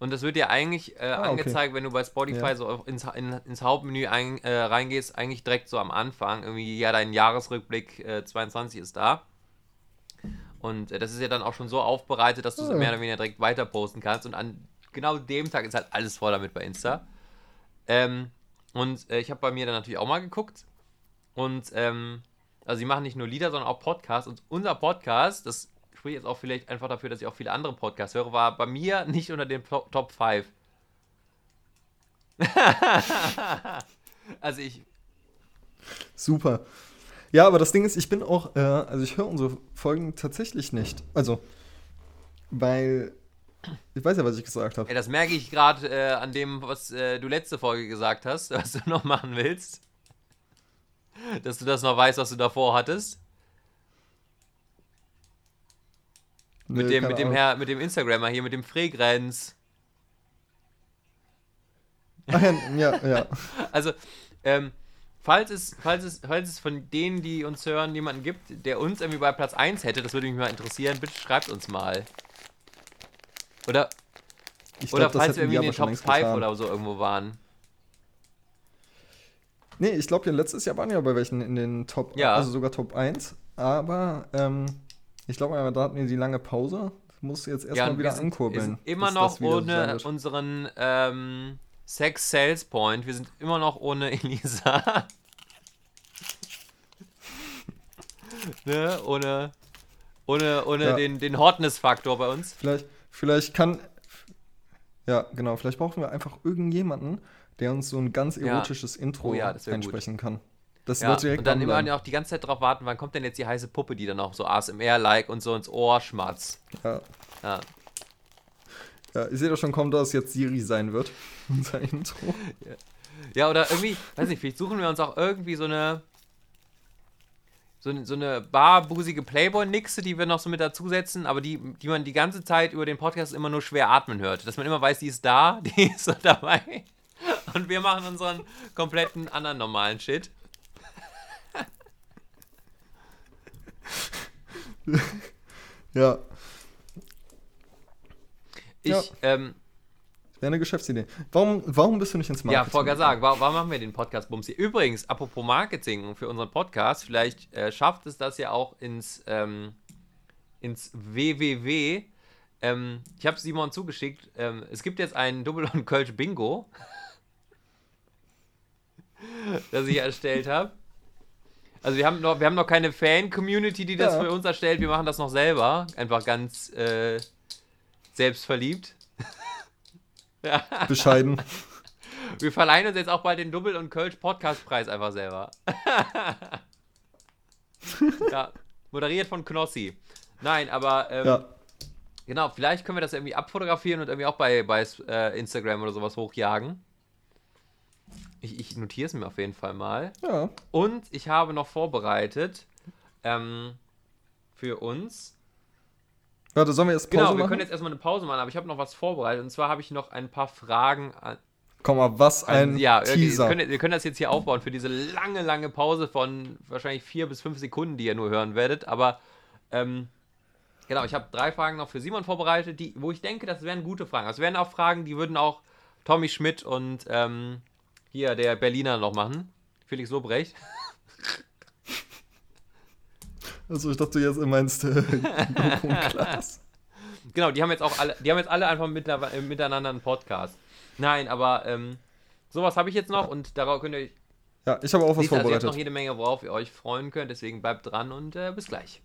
Und das wird dir eigentlich äh, Ah, okay. angezeigt, wenn du bei Spotify Ja. so ins, in, ins Hauptmenü ein, äh, reingehst, eigentlich direkt so am Anfang. Irgendwie, ja, dein Jahresrückblick äh, 22 ist da. Und äh, das ist ja dann auch schon so aufbereitet, dass du es Ah. mehr oder weniger direkt weiter posten kannst. Und an genau dem Tag ist halt alles voll damit bei Insta. Ähm, und äh, ich habe bei mir dann natürlich auch mal geguckt. Und ähm, also sie machen nicht nur Lieder, sondern auch Podcasts. Und unser Podcast, das spricht jetzt auch vielleicht einfach dafür, dass ich auch viele andere Podcasts höre, war bei mir (laughs) nicht unter den Top, Top 5. (laughs) also ich, Super. Ja, aber das Ding ist, ich bin auch, äh, also ich höre unsere Folgen tatsächlich nicht. Also, weil, ich weiß ja, was ich gesagt habe. ey, das merke ich gerade äh, an dem, was äh, du letzte Folge gesagt hast, (laughs) was du noch machen willst. Dass du das noch weißt, was du davor hattest. Mit dem, mit dem Herr, mit dem Instagrammer hier, mit dem Fregrenz. Ja, ja, ja. (laughs) Also, ähm, falls es, falls, es, falls es von denen, die uns hören, jemanden gibt, der uns irgendwie bei Platz 1 hätte, das würde mich mal interessieren, bitte schreibt uns mal. Oder, Ich oder glaub, falls wir irgendwie in den Top längst 5 getan. oder so irgendwo waren. Nee, ich glaube, letztes Jahr waren ja bei welchen in den Top, Ja. also sogar Top 1. Aber ähm, ich glaube, da hatten wir die lange Pause. Das muss jetzt erstmal und wieder ankurbeln. sind immer noch ohne unseren ähm, Sex Sales Point. Wir sind immer noch ohne (laughs) Elisa. (laughs) ne? Ohne, ohne, ohne Ja. den, den Hotness-Faktor bei uns. Vielleicht, vielleicht kann. Ja, genau. Vielleicht brauchen wir einfach irgendjemanden, der uns so ein ganz Ja. erotisches Intro Oh ja, das wär gut. einsprechen kann. Das Ja, wird direkt und dann immer online. auch die ganze Zeit drauf warten, wann kommt denn jetzt die heiße Puppe, die dann auch so ASMR-like und so ins Ohr schmatzt. Ja. Ja. ja, ich sehe doch schon kommen, dass es jetzt Siri sein wird. (laughs) Unser Intro. Ja, oder irgendwie, weiß nicht, vielleicht suchen wir uns auch irgendwie so eine so eine, so eine barbusige Playboy-Nixe, die wir noch so mit dazusetzen, aber die, die man die ganze Zeit über den Podcast immer nur schwer atmen hört. Dass man immer weiß, die ist da, (laughs) die ist so dabei. Und wir machen unseren kompletten anderen normalen Shit. (laughs) Ja, Ich, Ja. ähm, wäre eine Geschäftsidee. Warum, warum bist du nicht ins ja, Marketing? vorher sagen, warum, warum machen wir den Podcast Bums hier? Übrigens, apropos Marketing für unseren Podcast, vielleicht äh, schafft es das ja auch ins, ähm, ins WWW. Ähm, ich habe Simon zugeschickt. Ähm, es gibt jetzt ein Double und Kölsch Bingo, (laughs) das ich erstellt habe. Also wir haben noch, wir haben noch keine Fan-Community, die das Ja. für uns erstellt. Wir machen das noch selber. Einfach ganz äh, selbstverliebt. (laughs) ja. (laughs) Bescheiden. Wir verleihen uns jetzt auch bald den Double- und Kölsch Podcastpreis einfach selber. (laughs) ja, moderiert von Knossi. Nein, aber ähm, Ja. genau, vielleicht können wir das irgendwie abfotografieren und irgendwie auch bei, bei äh, Instagram oder sowas hochjagen. Ich, ich notiere es mir auf jeden Fall mal. Ja. Und ich habe noch vorbereitet ähm, für uns. Warte, sollen wir erst Pause Genau, wir machen? können jetzt erstmal eine Pause machen, aber ich habe noch was vorbereitet. Und zwar habe ich noch ein paar Fragen an, Komm mal, was ein Also, ja, Teaser. Wir können, wir können das jetzt hier aufbauen für diese lange, lange Pause von wahrscheinlich vier bis fünf Sekunden, die ihr nur hören werdet. Aber ähm, genau, ich habe drei Fragen noch für Simon vorbereitet, die, wo ich denke, das wären gute Fragen. Das wären auch Fragen, die würden auch Tommy Schmidt und ähm, hier der Berliner noch machen. Felix Lobrecht. (laughs) Also ich dachte, du jetzt meinst äh, Joko und Klaas. Genau, die haben jetzt auch alle, die haben jetzt alle einfach äh, miteinander einen Podcast. Nein, aber ähm, sowas habe ich jetzt noch und darauf könnt ihr euch Ja, ich habe auch was also ihr habt vorbereitet. noch jede Menge, worauf ihr euch freuen könnt, deswegen bleibt dran und äh, bis gleich.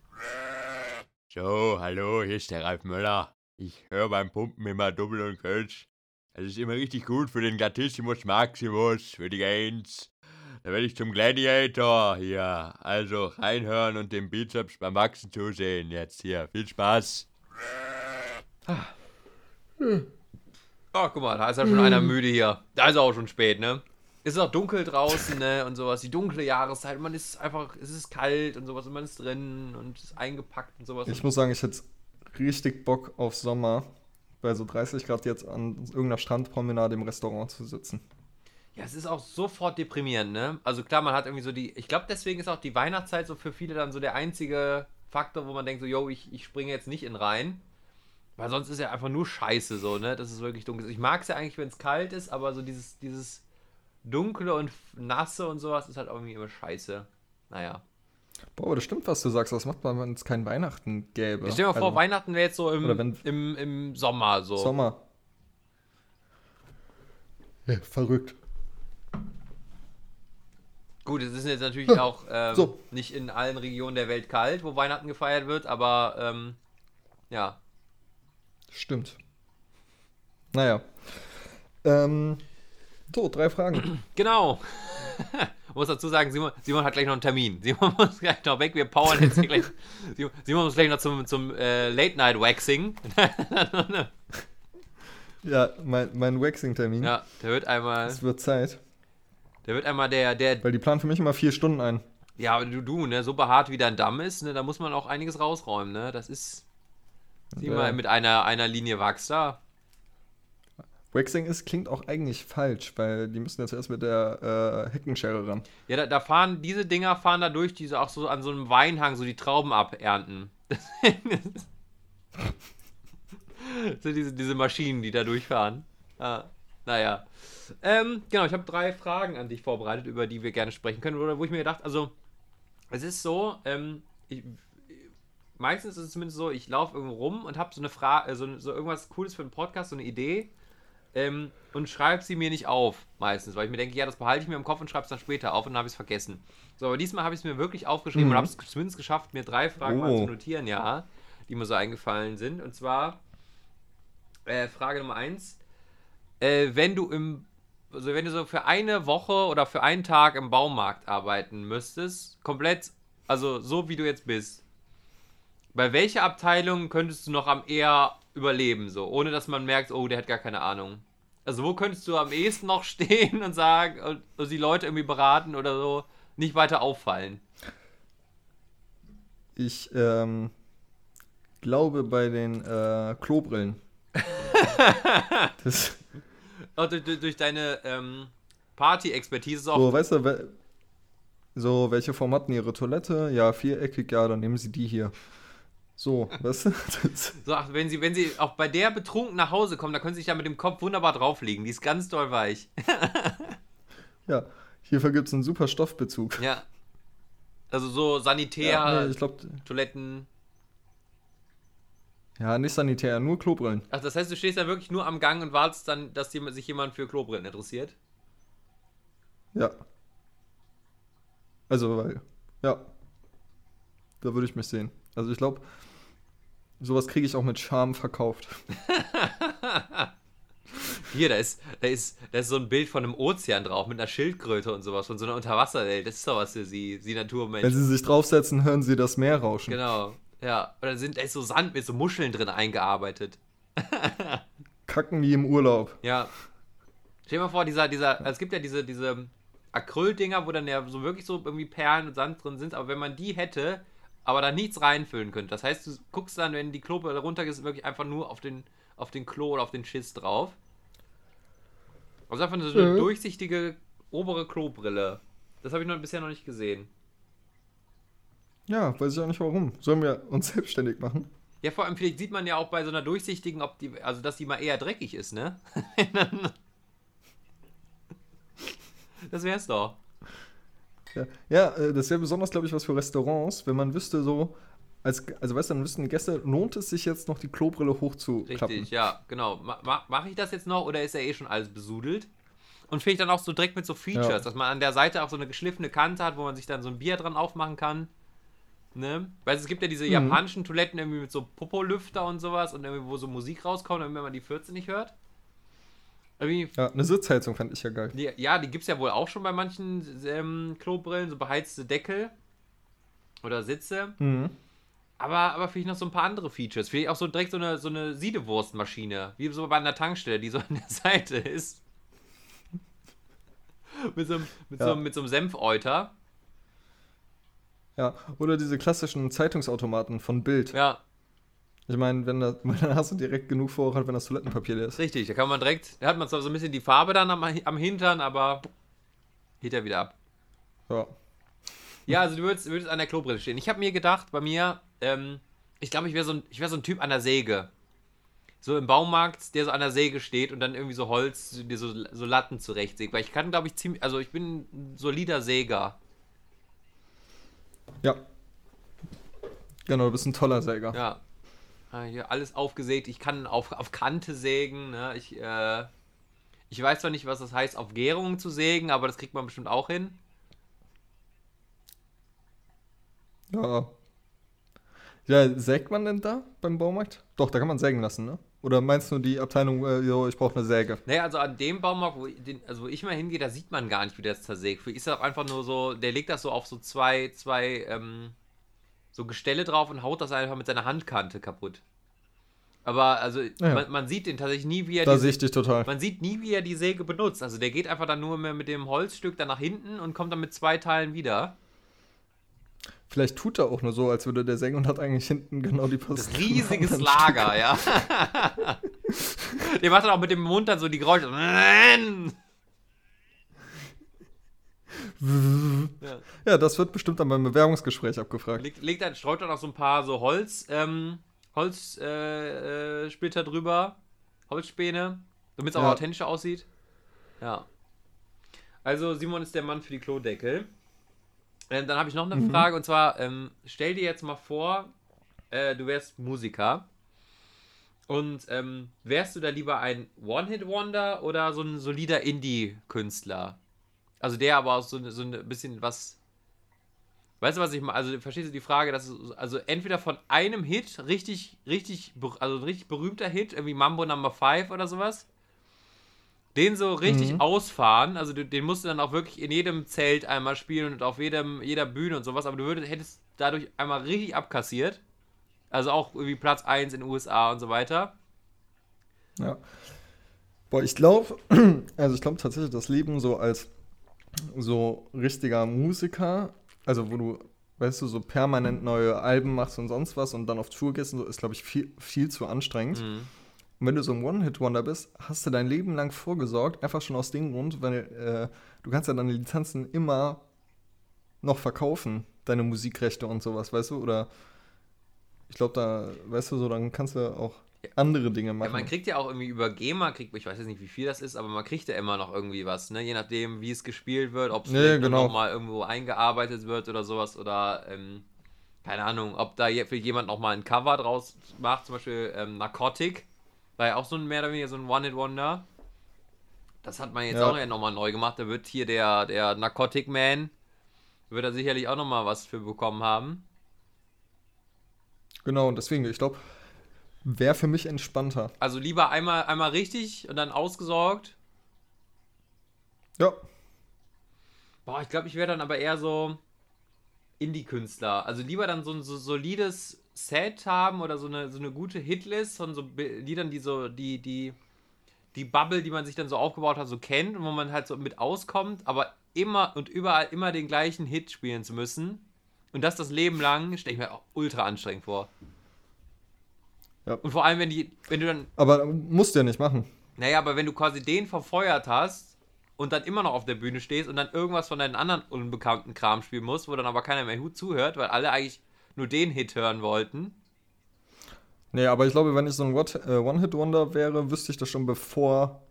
So, hallo, hier ist der Ralf Möller. Ich höre beim Pumpen immer Double und Kölsch. Das ist immer richtig gut für den Gatissimus Maximus, für die Gains. Da werde ich zum Gladiator hier. Also reinhören und dem Bizeps beim Wachsen zusehen. Jetzt hier. Viel Spaß. Oh, guck mal, da ist ja schon einer müde hier. Da ist auch schon spät, ne? Es ist auch dunkel draußen, ne? Und sowas. Die dunkle Jahreszeit. Man ist einfach, es ist kalt und sowas. Und man ist drin und ist eingepackt und sowas. Ich muss sagen, ich hätte richtig Bock auf Sommer, bei so 30 Grad jetzt an irgendeiner Strandpromenade im Restaurant zu sitzen. Ja, es ist auch sofort deprimierend, ne? Also klar, man hat irgendwie so die. Ich glaube, deswegen ist auch die Weihnachtszeit so für viele dann so der einzige Faktor, wo man denkt, so, yo, ich, ich springe jetzt nicht in den Rhein. Weil sonst ist ja einfach nur Scheiße so, ne? Das ist wirklich dunkel. Ich mag es ja eigentlich, wenn es kalt ist, aber so dieses, dieses Dunkle und Nasse und sowas ist halt irgendwie immer scheiße. Naja. Boah, das stimmt, was du sagst. Was macht man, wenn es kein Weihnachten gäbe? Ich stell dir mal vor, Also, Weihnachten wäre jetzt so im, wenn- im, im Sommer so. Sommer. Ja, verrückt. Gut, es ist jetzt natürlich auch ähm, So. nicht in allen Regionen der Welt kalt, wo Weihnachten gefeiert wird, aber ähm, ja. Stimmt. Naja. Ähm, so, drei Fragen. (clears throat) Genau. (laughs) muss dazu sagen, Simon, Simon hat gleich noch einen Termin. (laughs) Simon muss gleich noch weg. Wir powern jetzt hier gleich. Simon, Simon muss gleich noch zum, zum äh, Late Night Waxing. (laughs) Ja, mein, mein Waxing-Termin. ja, der wird einmal, Es wird Zeit. Der wird einmal der, der, Weil die planen für mich immer vier Stunden ein. ja, aber du, du, ne, so behaart wie dein Damm ist, ne, da muss man auch einiges rausräumen, ne, das ist, sieh Ja. mal, mit einer, einer Linie Wachs da. Waxing ist, klingt auch eigentlich falsch, weil die müssen jetzt erst mit der äh, Heckenschere ran. Ja, da, da fahren, diese Dinger fahren da durch, die so auch so an so einem Weinhang so die Trauben abernten. (laughs) so diese, diese Maschinen, die da durchfahren. Ah, naja. Ähm, genau, ich habe drei Fragen an dich vorbereitet, über die wir gerne sprechen können. Oder wo ich mir gedacht, also, es ist so, ähm, ich, meistens ist es zumindest so, ich laufe irgendwo rum und habe so eine Frage, so, so irgendwas Cooles für einen Podcast, so eine Idee. Ähm, und schreibe sie mir nicht auf, meistens, weil ich mir denke, ja, das behalte ich mir im Kopf und schreibe es dann später auf und dann habe ich es vergessen. So, aber diesmal habe ich es mir wirklich aufgeschrieben Mhm. und habe es zumindest geschafft, mir drei Fragen mal Oh. zu notieren, ja, die mir so eingefallen sind. Und zwar, äh, Frage Nummer eins, äh, wenn du im also wenn du so für eine Woche oder für einen Tag im Baumarkt arbeiten müsstest, komplett, also so wie du jetzt bist, bei welcher Abteilung könntest du noch am eher überleben, so, ohne dass man merkt, oh, der hat gar keine Ahnung? Also wo könntest du am ehesten noch (laughs) stehen und sagen, und, und die Leute irgendwie beraten oder so, nicht weiter auffallen? Ich ähm, glaube bei den äh, Klobrillen. (laughs) das, Oh, durch, durch- deine ähm, Party-Expertise ist auch so, weißt du, we- so, welche Form hatten ihre Toilette? Ja, viereckig, ja, dann nehmen sie die hier. So, (laughs) weißt du? Das, So, ach, wenn sie, wenn sie auch bei der betrunken nach Hause kommen, da können sie sich ja mit dem Kopf wunderbar drauflegen. Die ist ganz doll weich. (laughs) ja, hierfür gibt es einen super Stoffbezug. Ja. Also so Sanitär, Ja, nee, ich glaube, Toiletten. Ja, nicht sanitär, nur Klobrillen. Ach, das heißt, du stehst da wirklich nur am Gang und wartest dann, dass sich jemand für Klobrillen interessiert? Ja. Also, weil, ja. Da würde ich mich sehen. Also, ich glaube, sowas kriege ich auch mit Charme verkauft. (laughs) Hier, da ist, da ist, da ist so ein Bild von einem Ozean drauf mit einer Schildkröte und sowas, von so einer Unterwasserwelt. Das ist doch was für sie, sie Naturmensch. Wenn sie sich draufsetzen, hören sie das Meer rauschen. Genau. Ja. Da sind ist so Sand mit so Muscheln drin eingearbeitet. (laughs) Kacken wie im Urlaub. Ja. Stell dir mal vor, dieser, dieser, also es gibt ja diese, diese Acryldinger, wo dann ja so wirklich so irgendwie Perlen und Sand drin sind, aber wenn man die hätte, aber da nichts reinfüllen könnte. Das heißt, du guckst dann, wenn die Klobrille runtergeht, ist wirklich einfach nur auf den, auf den Klo oder auf den Schiss drauf. Also einfach so eine Mhm. durchsichtige obere Klobrille. Das habe ich noch bisher noch nicht gesehen. Ja, weiß ich auch nicht warum. Sollen wir uns (laughs) selbstständig machen? Ja, vor allem vielleicht sieht man ja auch bei so einer durchsichtigen, ob die, also dass die mal eher dreckig ist, ne? (laughs) das wär's doch. Ja, ja äh, das wäre besonders, glaube ich, was für Restaurants, wenn man wüsste so, als, also weißt du, dann wüssten Gäste, lohnt es sich jetzt noch die Klobrille hochzuklappen? Richtig, ja, genau. Ma Mache ich das jetzt noch oder ist ja eh schon alles besudelt? Und vielleicht dann auch so direkt mit so Features, Ja. dass man an der Seite auch so eine geschliffene Kante hat, wo man sich dann so ein Bier dran aufmachen kann. Ne? Weil es gibt ja diese Mhm. japanischen Toiletten irgendwie mit so Popolüfter und sowas und irgendwie, wo so Musik rauskommt, wenn man die 14 nicht hört. Irgendwie, Ja, eine Sitzheizung fände ich ja geil. die, ja, die gibt es ja wohl auch schon bei manchen ähm, Klobrillen, so beheizte Deckel oder Sitze. Mhm. Aber, aber vielleicht noch so ein paar andere Features. Vielleicht auch so direkt so eine, so eine Siedewurstmaschine, wie so bei einer Tankstelle, die so an der Seite ist. (laughs) mit, so einem, mit, so, Ja. einem- mit so einem Senfeuter. Ja, oder diese klassischen Zeitungsautomaten von Bild. Ja, Ich meine, wenn da, (laughs) dann hast du direkt genug Vorrat, wenn das Toilettenpapier leer ist. richtig. Da kann man direkt, da hat man zwar so ein bisschen die Farbe dann am, am Hintern, aber geht er wieder ab. Ja. Ja, also du würdest, würdest an der Klobrille stehen. Ich habe mir gedacht, bei mir, ähm, ich glaube, ich wäre so, ein- ich wär so ein Typ an der Säge. So im Baumarkt, der so an der Säge steht und dann irgendwie so Holz, so, so Latten zurechtsägt. Weil ich kann, glaube ich, ziemlich, also ich bin ein solider Säger. Ja. Genau, du bist ein toller Säger. Ja. Ah, Hier alles aufgesägt. Ich kann auf, auf Kante sägen. Ne? Ich, äh, ich weiß zwar nicht, was das heißt, auf Gärung zu sägen, aber das kriegt man bestimmt auch hin. Ja. Ja, sägt man denn da beim Baumarkt? Doch, da kann man sägen lassen, ne? Oder meinst du die Abteilung, äh, jo, ich brauche eine Säge? Naja, also an dem Baumarkt, wo ich, den, also wo ich mal hingehe, da sieht man gar nicht, wie der das zersägt. Ist das auch einfach nur so, der legt das so auf so zwei, zwei, ähm, so Gestelle drauf und haut das einfach mit seiner Handkante kaputt. Aber also, Ja. man, man sieht den tatsächlich nie, wie er Da die, sehe ich dich total. man sieht nie, wie er die Säge benutzt. Also der geht einfach dann nur mehr mit dem Holzstück dann nach hinten und kommt dann mit zwei Teilen wieder. Vielleicht tut er auch nur so, als würde der sägen und hat eigentlich hinten genau die Das Post. riesiges Lager, ja. (laughs) der macht dann auch mit dem Mund dann so die Geräusche. Ja. Ja, das wird bestimmt dann beim Bewerbungsgespräch abgefragt. Legt, legt dann, streut dann auch so ein paar so Holz, ähm, Holzsplitter äh, Splitter drüber, Holzspäne, damit es auch Ja. authentischer aussieht. Ja. Also Simon ist der Mann für die Klodeckel. Ähm, dann habe ich noch eine Frage und zwar, ähm, stell dir jetzt mal vor, äh, du wärst Musiker und ähm, wärst du da lieber ein One-Hit-Wonder oder so ein solider Indie-Künstler? Also der aber auch so, so ein bisschen was Weißt du, was ich meine? Also, verstehst du die Frage, dass es, also entweder von einem Hit, richtig, richtig, also ein richtig berühmter Hit, irgendwie Mambo Number 5 oder sowas, Den so richtig Mhm. ausfahren, also den musst du dann auch wirklich in jedem Zelt einmal spielen und auf jedem, jeder Bühne und sowas, aber du würdest, hättest dadurch einmal richtig abkassiert. Also auch irgendwie Platz 1 in den USA und so weiter. Ja. Boah, ich glaube, (clears throat) also ich glaube tatsächlich, das Leben so als so richtiger Musiker, also wo du, weißt du, so permanent neue Alben machst und sonst was und dann auf Tour gehst und so, ist, glaube ich, viel, viel zu anstrengend. Mhm. Und wenn du so ein One-Hit-Wonder bist, hast du dein Leben lang vorgesorgt, einfach schon aus dem Grund, weil äh, du kannst ja deine Lizenzen immer noch verkaufen, deine Musikrechte und sowas, weißt du? Oder ich glaube, da, weißt du, so, dann kannst du auch andere Dinge Ja, machen. man kriegt ja auch irgendwie über GEMA, kriegt, ich weiß jetzt nicht, wie viel das ist, aber man kriegt ja immer noch irgendwie was, ne? Je nachdem, wie es gespielt wird, ob es Ja, genau. noch mal irgendwo eingearbeitet wird oder sowas oder, ähm, keine Ahnung, ob da für jemand noch mal ein Cover draus macht, zum Beispiel ähm, Narcotic, war ja auch so ein mehr oder weniger so ein One-Hit-Wonder. Das hat man jetzt Ja. auch noch mal neu gemacht. Da wird hier der, der Narcotic Man, wird da sicherlich auch noch mal was für bekommen haben. Genau, und deswegen, ich glaube, wäre für mich entspannter. Also lieber einmal, einmal richtig und dann ausgesorgt. Ja, Boah, ich glaube, ich wäre dann aber eher so Indie-Künstler. Also lieber dann so ein so solides Set haben oder so eine, so eine gute Hitlist von so Liedern, die so, die, die, die Bubble, die man sich dann so aufgebaut hat, so kennt und wo man halt so mit auskommt, aber immer und überall immer den gleichen Hit spielen zu müssen. Und das das Leben lang, stelle ich mir auch ultra anstrengend vor. Ja. Und vor allem, wenn die, wenn du dann aber musst du ja nicht machen. naja, aber wenn du quasi den verfeuert hast und dann immer noch auf der Bühne stehst und dann irgendwas von deinen anderen unbekannten Kram spielen musst, wo dann aber keiner mehr Hut zuhört, weil alle eigentlich nur den Hit hören wollten. Nee, aber ich glaube, wenn ich so ein äh, One-Hit-Wonder wäre, wüsste ich das schon bevor,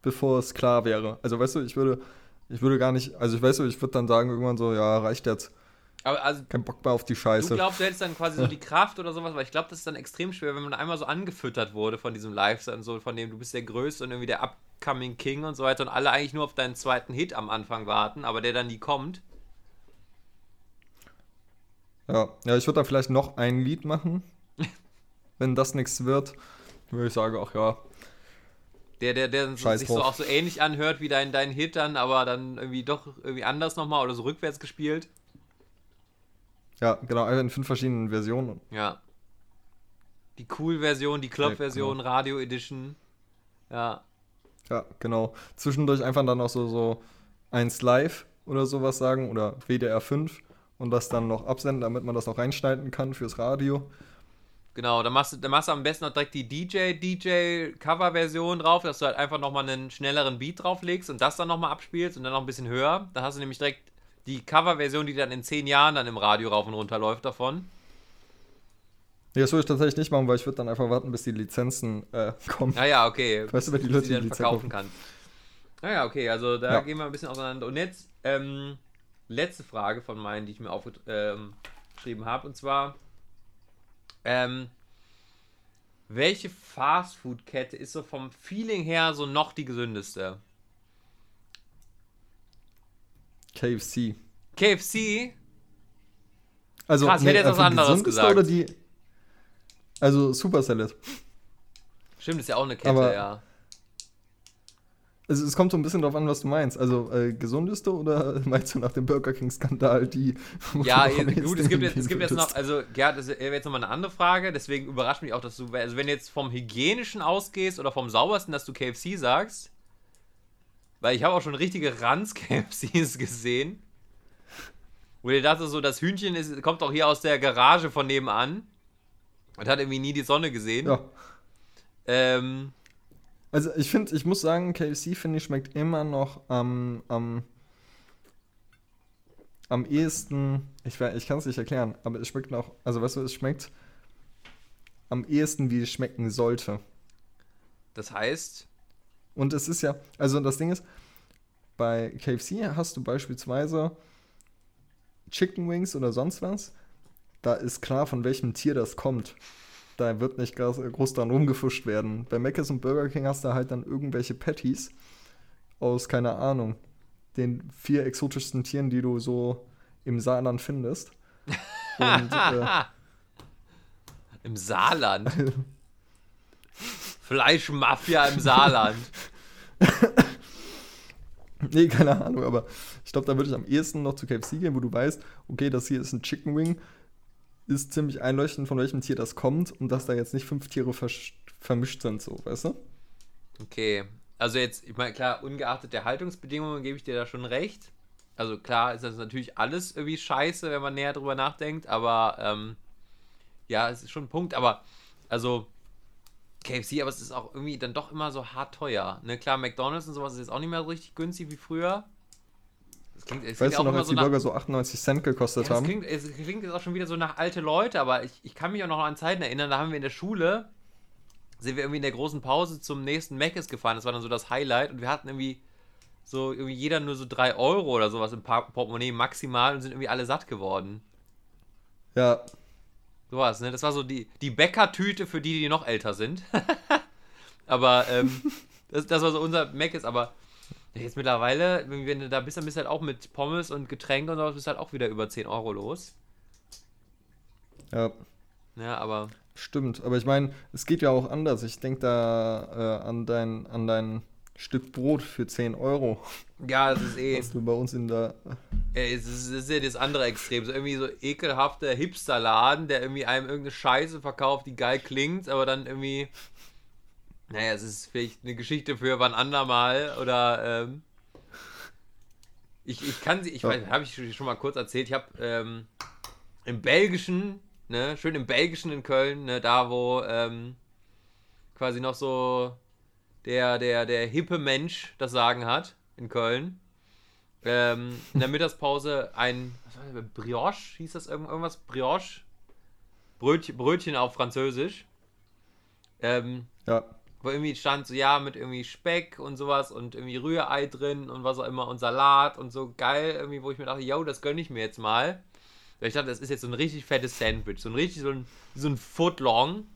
bevor es klar wäre. Also weißt du, ich würde, ich würde gar nicht, also ich weiß, ich würde dann sagen irgendwann so, ja, reicht jetzt. Aber also Kein Bock mehr auf die du Scheiße. glaubst, du hättest dann quasi so die Kraft oder sowas, weil ich glaube, das ist dann extrem schwer, wenn man einmal so angefüttert wurde von diesem Live und so, von dem du bist der Größte und irgendwie der Upcoming King und so weiter und alle eigentlich nur auf deinen zweiten Hit am Anfang warten, aber der dann nie kommt. Ja, ja, ich würde da vielleicht noch ein Lied machen. (laughs) wenn das nichts wird, würde ich sagen, ach ja, Der, der, der Scheiß sich so auch so ähnlich anhört wie dein, dein Hit dann, aber dann irgendwie doch irgendwie anders nochmal oder so rückwärts gespielt. ja, genau, einfach in fünf verschiedenen Versionen. Ja. Die Cool-Version, die Club-Version, genau. Radio-Edition. Ja. Ja, genau. Zwischendurch einfach dann noch so, so eins live oder sowas sagen oder WDR 5 und das dann noch absenden, damit man das noch reinschneiden kann fürs Radio. Genau, da machst, du, machst du am besten noch direkt die DJ-DJ-Cover-Version drauf, dass du halt einfach nochmal einen schnelleren Beat drauflegst und das dann nochmal abspielst und dann noch ein bisschen höher. Dann hast du nämlich direkt die Cover-Version, die dann in zehn Jahren dann im Radio rauf und runter läuft davon. Nee, das würde ich tatsächlich nicht machen, weil ich würde dann einfach warten, bis die Lizenzen äh, (laughs) kommen. Naja, okay. Weißt du, wenn die Leute die dann die Lizenz verkaufen kaufen. kann. Naja, okay, also da Ja. gehen wir ein bisschen auseinander. Und jetzt, ähm, letzte Frage von meinen, die ich mir aufgeschrieben ähm, habe. Und zwar, ähm, welche Fastfood-Kette ist so vom Feeling her so noch die gesündeste? KFC. KFC? Also, Krass, ich hätte jetzt was anderes gesagt. Oder die, also Super Salad. Stimmt, ist ja auch eine Kette, Aber- ja. Also es kommt so ein bisschen drauf an, was du meinst. Also äh, gesundeste oder (laughs) meinst du nach dem Burger King-Skandal die? Ja, gut, es gibt jetzt, es gibt jetzt noch, also Gerhard, das wäre jetzt nochmal eine andere Frage, deswegen überrascht mich auch, dass du, also wenn du jetzt vom Hygienischen ausgehst oder vom Saubersten, dass du KFC sagst, weil ich habe auch schon richtige Ranz-KFCs (laughs) gesehen, wo ihr dachte so, das Hühnchen ist, kommt doch hier aus der Garage von nebenan und hat irgendwie nie die Sonne gesehen. Ja. Ähm, Also ich finde, ich muss sagen, KFC finde ich schmeckt immer noch am am am ehesten, ich, ich kann es nicht erklären, aber es schmeckt noch, also weißt du, es schmeckt am ehesten, wie es schmecken sollte. das heißt, Und es ist ja, also das Ding ist, bei KFC hast du beispielsweise Chicken Wings oder sonst was. Da ist klar, von welchem Tier das kommt. Da wird nicht groß, groß dran rumgefuscht werden. Bei Mc's und Burger King hast du halt dann irgendwelche Patties aus, keine Ahnung, den vier exotischsten Tieren, die du so im Saarland findest. (laughs) Und äh, im Saarland. Fleischmafia im Saarland. (laughs) nee, keine Ahnung, aber ich glaube, da würde ich am ehesten noch zu KFC gehen, wo du weißt, okay, das hier ist ein Chicken Wing, ist ziemlich einleuchtend, von welchem Tier das kommt und dass da jetzt nicht fünf Tiere vermischt sind, so, weißt du? Okay. Also jetzt, ich meine, klar, ungeachtet der Haltungsbedingungen gebe ich dir da schon recht. Also klar ist das natürlich alles irgendwie scheiße, wenn man näher drüber nachdenkt, aber ähm, ja, es ist schon ein Punkt, aber also KFC, aber es ist auch irgendwie dann doch immer so hart teuer. Ne, klar, McDonalds und sowas ist jetzt auch nicht mehr so richtig günstig wie früher. Das klingt, klingt Weißt du noch, als so die nach, Burger so 98 Cent gekostet ja, das haben? klingt, es klingt jetzt auch schon wieder so nach alte Leute, aber ich, ich kann mich auch noch an Zeiten erinnern, da haben wir in der Schule, sind wir irgendwie in der großen Pause zum nächsten Mc's gefahren, das war dann so das Highlight und wir hatten irgendwie so irgendwie jeder nur so 3 Euro oder sowas im Portemonnaie maximal und sind irgendwie alle satt geworden. Ja, Sowas, ne? Das war so die, die Bäckertüte für die, die noch älter sind. (laughs) aber ähm, das, das war so unser Mc's, aber jetzt mittlerweile, wenn du da bist, dann bist du halt auch mit Pommes und Getränke und sowas, bist du halt auch wieder über 10 Euro los. ja. Ja, aber Stimmt, aber ich meine, es geht ja auch anders. Ich denke da äh, an, dein, an dein Stück Brot für 10 Euro, ja, das ist eh. was du bei uns in der. Ey, es ist, es ist ja das andere Extrem. So irgendwie so ekelhafter Hipsterladen, der irgendwie einem irgendeine Scheiße verkauft, die geil klingt, aber dann irgendwie. Naja, es ist vielleicht eine Geschichte für wann andermal oder. Ähm, ich, ich kann sie, ich Ja. weiß, habe ich schon mal kurz erzählt, ich habe ähm, im Belgischen, ne, schön im Belgischen in Köln, ne, da wo ähm, quasi noch so der, der, der hippe Mensch das Sagen hat, in Köln ähm, in der (laughs) Mittagspause ein was war das, Brioche, hieß das irgend- irgendwas? Brioche? Brötchen, Brötchen auf Französisch. Ähm, Ja, wo irgendwie stand so, ja, mit irgendwie Speck und sowas und irgendwie Rührei drin und was auch immer und Salat und so geil, irgendwie, wo ich mir dachte, yo, das gönne ich mir jetzt mal. Weil ich dachte, das ist jetzt so ein richtig fettes Sandwich, so ein richtig, so ein, so ein Footlong.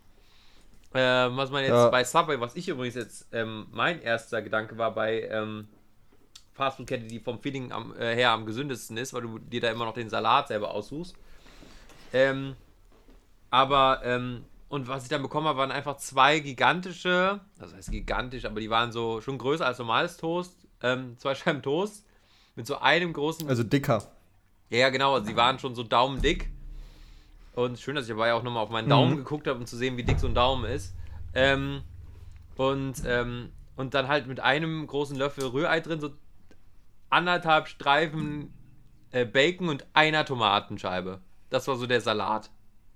Ähm, was man jetzt Ja. bei Subway, was ich übrigens jetzt, ähm, mein erster Gedanke war bei ähm, Fastfood-Kette, die vom Feeling am, äh, her am gesündesten ist, weil du dir da immer noch den Salat selber aussuchst. Ähm, aber, ähm, und was ich dann bekommen habe, waren einfach zwei gigantische, das heißt gigantisch, aber die waren so schon größer als normales Toast, ähm, zwei Scheiben Toast mit so einem großen, also dicker. ja, ja, genau, also die waren schon so daumendick. Und schön, dass ich dabei auch nochmal auf meinen Daumen Mhm. geguckt habe, um zu sehen, wie dick so ein Daumen ist. Ähm, und, ähm, und dann halt mit einem großen Löffel Rührei drin, so anderthalb Streifen äh, Bacon und einer Tomatenscheibe. Das war so der Salat.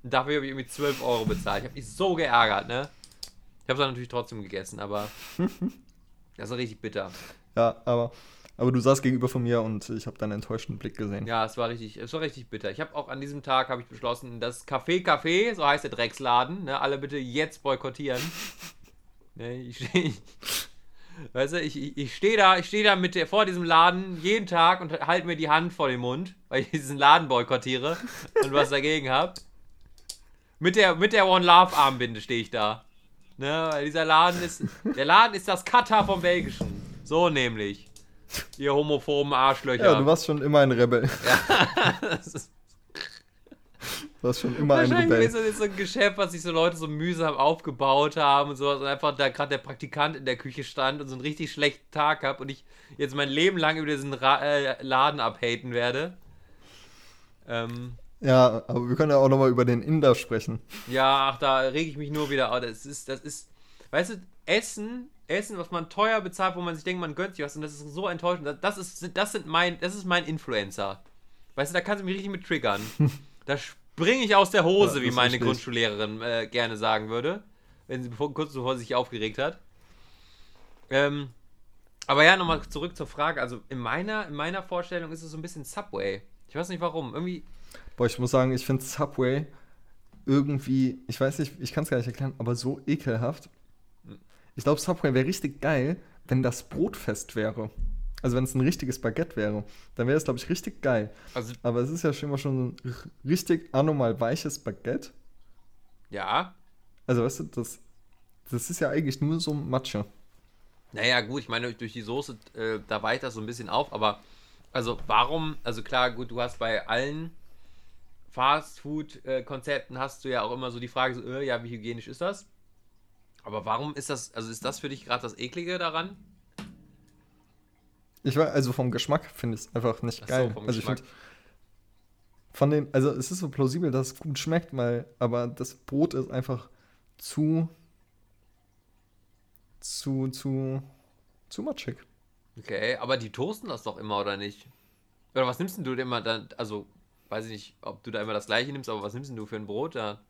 Dafür habe ich irgendwie 12 Euro bezahlt. Ich habe mich so geärgert, ne? Ich habe es dann natürlich trotzdem gegessen, aber (laughs) das war richtig bitter. Ja, aber, aber du saßt gegenüber von mir und ich habe deinen enttäuschten Blick gesehen. Ja, es war richtig, es war richtig bitter. Ich habe auch an diesem Tag habe ich beschlossen, das Café Café, so heißt der Drecksladen, ne, alle bitte jetzt boykottieren. (laughs) ne, ich, steh- weißt du, ich, ich, ich stehe da, ich stehe da mit der, vor diesem Laden jeden Tag und halte mir die Hand vor den Mund, weil ich diesen Laden boykottiere und was dagegen habe. Mit der, mit der One Love Armbinde stehe ich da. Ne, weil dieser Laden ist, der Laden ist das Katar vom Belgischen. So nämlich. Ihr homophoben Arschlöcher. Ja, du warst schon immer ein Rebell. (laughs) Das ist Du warst schon immer ein wahrscheinlich Rebell. ist das jetzt so ein Geschäft, was sich so Leute so mühsam aufgebaut haben und sowas und einfach da gerade der Praktikant in der Küche stand und so einen richtig schlechten Tag hab und ich jetzt mein Leben lang über diesen Ra äh, Laden abhaten werde. Ähm, Ja, aber wir können ja auch nochmal über den Inder sprechen. ja, ach, da reg ich mich nur wieder auf. Das ist, das ist, weißt du, Essen, Essen, was man teuer bezahlt, wo man sich denkt, man gönnt sich was und das ist so enttäuschend. Das ist, das sind mein, das ist mein Influencer. Weißt du, da kannst du mich richtig mit triggern. (laughs) Da springe ich aus der Hose, Ja, wie meine. Grundschullehrerin äh, gerne sagen würde, wenn sie bevor, kurz bevor sie sich aufgeregt hat. Ähm, aber ja, nochmal zurück zur Frage. Also in meiner, in meiner Vorstellung ist es so ein bisschen Subway. Ich weiß nicht warum. Irgendwie, Boah, ich muss sagen, ich finde Subway irgendwie, ich weiß nicht, ich kann es gar nicht erklären, aber so ekelhaft. Ich glaube, Subway wäre richtig geil, wenn das Brot fest wäre. Also wenn es ein richtiges Baguette wäre, dann wäre es, glaube ich, richtig geil. also Aber es ist ja schon immer schon ein richtig anormal weiches Baguette. ja, Also weißt du, das, das ist ja eigentlich nur so Matsche. Naja, gut, ich meine, durch die Soße, äh, da weicht das so ein bisschen auf, aber also warum, also klar, gut, du hast bei allen Fastfood-Konzepten hast du ja auch immer so die Frage, so, äh, ja, wie hygienisch ist das? Aber warum ist das, also ist das für dich gerade das Eklige daran? Ich war, also vom Geschmack finde ich es einfach nicht so, geil. also ich finde von den, also es ist so plausibel, dass es gut schmeckt, weil, aber das Brot ist einfach zu, zu, zu, zu matschig. Okay, aber die toasten das doch immer, oder nicht? Oder was nimmst denn du denn immer dann? Also, weiß ich nicht, ob du da immer das gleiche nimmst, aber was nimmst denn du für ein Brot da?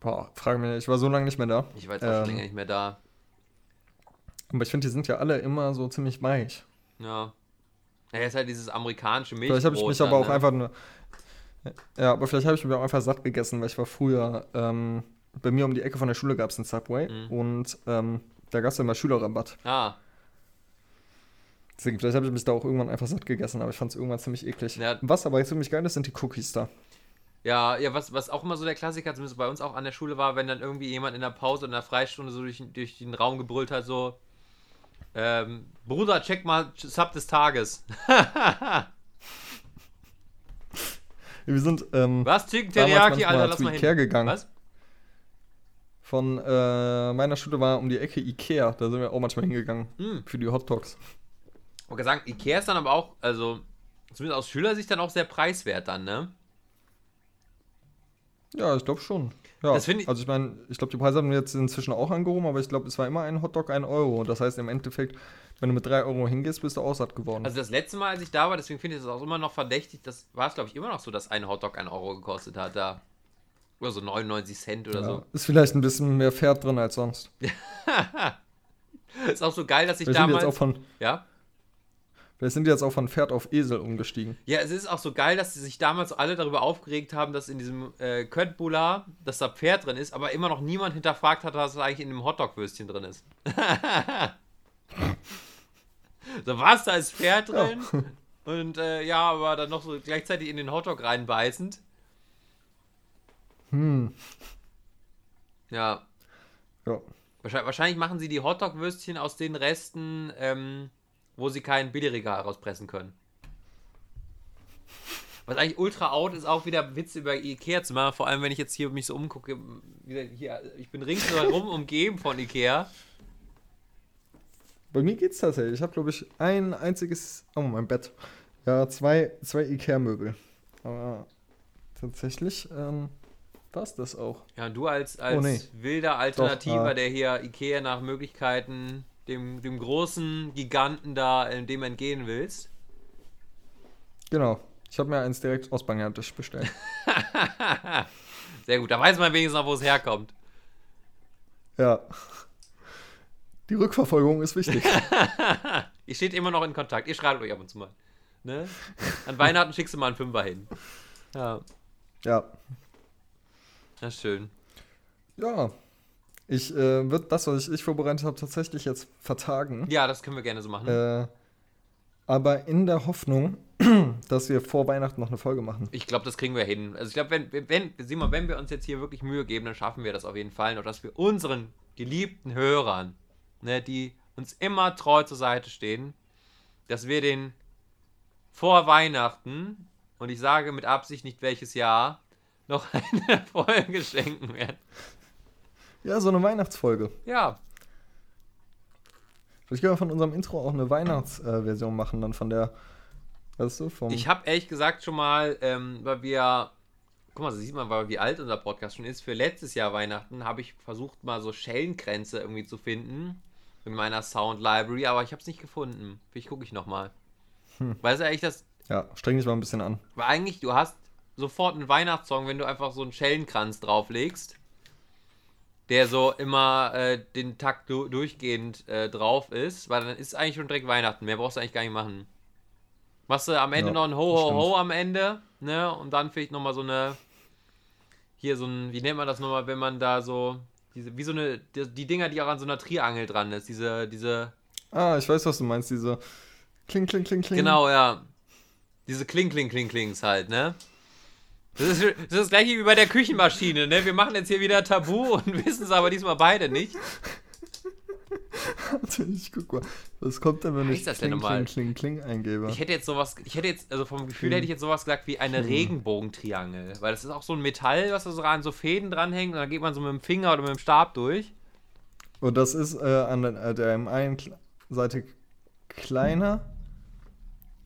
Boah, frage mich, ich war so lange nicht mehr da. Ich war jetzt auch schon Ähm, länger nicht mehr da. Aber ich finde, die sind ja alle immer so ziemlich weich. Ja. Ja, jetzt halt dieses amerikanische Milchbrot. Vielleicht habe ich mich dann, aber auch ne? einfach nur. Ja, aber vielleicht habe ich mich auch einfach satt gegessen, weil ich war früher. Ähm, bei mir um die Ecke von der Schule gab es einen Subway Mhm. und ähm, da gab es immer Schülerrabatt. Ah, Deswegen, vielleicht habe ich mich da auch irgendwann einfach satt gegessen, aber ich fand es irgendwann ziemlich eklig. Ja. Was aber ziemlich geil ist, sind die Cookies da. Ja, ja, was, was auch immer so der Klassiker, zumindest bei uns auch an der Schule war, wenn dann irgendwie jemand in der Pause oder in der Freistunde so durch, durch den Raum gebrüllt hat, so, ähm, Bruder, check mal Sub des Tages. (laughs) Wir sind ähm, Was? Chicken Teriyaki, Alter, lass mal Ikea hin. gegangen. Was? Von äh, meiner Schule war um die Ecke Ikea. Da sind wir auch manchmal hingegangen. Hm. Für die Hot Dogs. Ich wollte sagen, Ikea ist dann aber auch, also, zumindest aus Schülersicht dann auch sehr preiswert dann, ne? Ja, ich glaube schon. Ja, Das ich- also ich meine, ich glaube, die Preise haben jetzt inzwischen auch angehoben, aber ich glaube, es war immer ein Hotdog ein Euro. Das heißt, im Endeffekt, wenn du mit drei Euro hingehst, bist du auch satt geworden. Also das letzte Mal, als ich da war, deswegen finde ich das auch immer noch verdächtig, das war es, glaube ich, immer noch so, dass ein Hotdog ein Euro gekostet hat da. Oder so 99 Cent oder ja, so. Ist vielleicht ein bisschen mehr Pferd drin als sonst. (laughs) Ist auch so geil, dass ich sind, die jetzt damals... auch von, Ja? Vielleicht sind die jetzt auch von Pferd auf Esel umgestiegen. Ja, es ist auch so geil, dass sie sich damals alle darüber aufgeregt haben, dass in diesem äh, Köttbullar, dass da Pferd drin ist, aber immer noch niemand hinterfragt hat, was eigentlich in dem Hotdog-Würstchen drin ist. (laughs) so, was, da ist Pferd drin? Und äh, ja, aber dann noch so gleichzeitig in den Hotdog reinbeißend. Hm. Ja, Ja. wahrscheinlich, wahrscheinlich machen sie die Hotdog-Würstchen aus den Resten, ähm, wo sie kein Billigregal rauspressen können. Was eigentlich ultra out ist, auch wieder Witze über Ikea zu machen. Vor allem, wenn ich jetzt hier mich so umgucke. Hier, ich bin ringsherum umgeben von Ikea. Bei mir geht's tatsächlich. Ich habe, glaube ich, ein einziges. Oh, mein Bett. Ja, zwei, zwei Ikea-Möbel. Aber tatsächlich ähm, war es das auch. Ja, du als, als Oh, nee. wilder Alternativer, ah. der hier Ikea nach Möglichkeiten dem, dem großen Giganten da, äh, dem entgehen willst. Genau. Ich habe mir eins direkt aus Bangladesch bestellt. (laughs) Sehr gut, da weiß man wenigstens noch, wo es herkommt. ja. Die Rückverfolgung ist wichtig. (laughs) Ihr steht immer noch in Kontakt. Ihr schreibt euch ab und zu mal. Ne? An Weihnachten schickst du mal einen Fünfer hin. Ja, ja. das ist schön. Ja. Ich äh, würde das, was ich, ich vorbereitet habe, tatsächlich jetzt vertagen. Ja, das können wir gerne so machen. Äh, aber in der Hoffnung, (clears throat) dass wir vor Weihnachten noch eine Folge machen. Ich glaube, das kriegen wir hin. Also ich glaube, wenn, wenn, Simon, wenn wir uns jetzt hier wirklich Mühe geben, dann schaffen wir das auf jeden Fall. Noch, dass wir unseren geliebten Hörern, ne, die uns immer treu zur Seite stehen, dass wir den vor Weihnachten, und ich sage mit Absicht nicht welches Jahr, noch (laughs) eine Folge schenken werden. Ja, so eine Weihnachtsfolge. Ja, Vielleicht können wir von unserem Intro auch eine Weihnachtsversion machen, dann von der, weißt du, vom. Ich habe ehrlich gesagt schon mal, ähm, weil wir, guck mal, so sieht man, weil, wie alt unser Podcast schon ist. Für letztes Jahr Weihnachten habe ich versucht, mal so Schellenkränze irgendwie zu finden in meiner Sound Library, aber ich habe es nicht gefunden. Vielleicht gucke ich nochmal. Hm. Weißt du eigentlich, das ja, streng dich mal ein bisschen an. war eigentlich, du hast sofort einen Weihnachtssong, wenn du einfach so einen Schellenkranz drauflegst, der so immer äh, den Takt du durchgehend äh, drauf ist, weil dann ist eigentlich schon direkt Weihnachten. Mehr brauchst du eigentlich gar nicht machen. Machst du am Ende Ja, noch ein Ho, das Ho, Ho stimmt. am Ende, ne? Und dann vielleicht nochmal so eine, hier so ein, wie nennt man das nochmal, wenn man da so, diese, wie so eine, die, die Dinger, die auch an so einer Triangel dran ist, diese, diese, Ah, ich weiß, was du meinst, diese Kling, Kling, Kling, Kling. Genau, ja. Diese Kling, Kling, Kling, Klings halt, ne? Das ist, das ist das gleiche wie bei der Küchenmaschine, ne? Wir machen jetzt hier wieder Tabu und (laughs) wissen es aber diesmal beide nicht. ich guck mal. Was kommt denn, wenn ich das Kling? Kling, Kling, Kling eingebe? Ich hätte jetzt sowas, ich hätte jetzt, also vom Gefühl Hm. hätte ich jetzt sowas gesagt wie eine Regenbogentriangel. Weil das ist auch so ein Metall, was da so an so Fäden dranhängt und dann geht man so mit dem Finger oder mit dem Stab durch. Und das ist äh, an der, äh, der einen Kl- Seite kleiner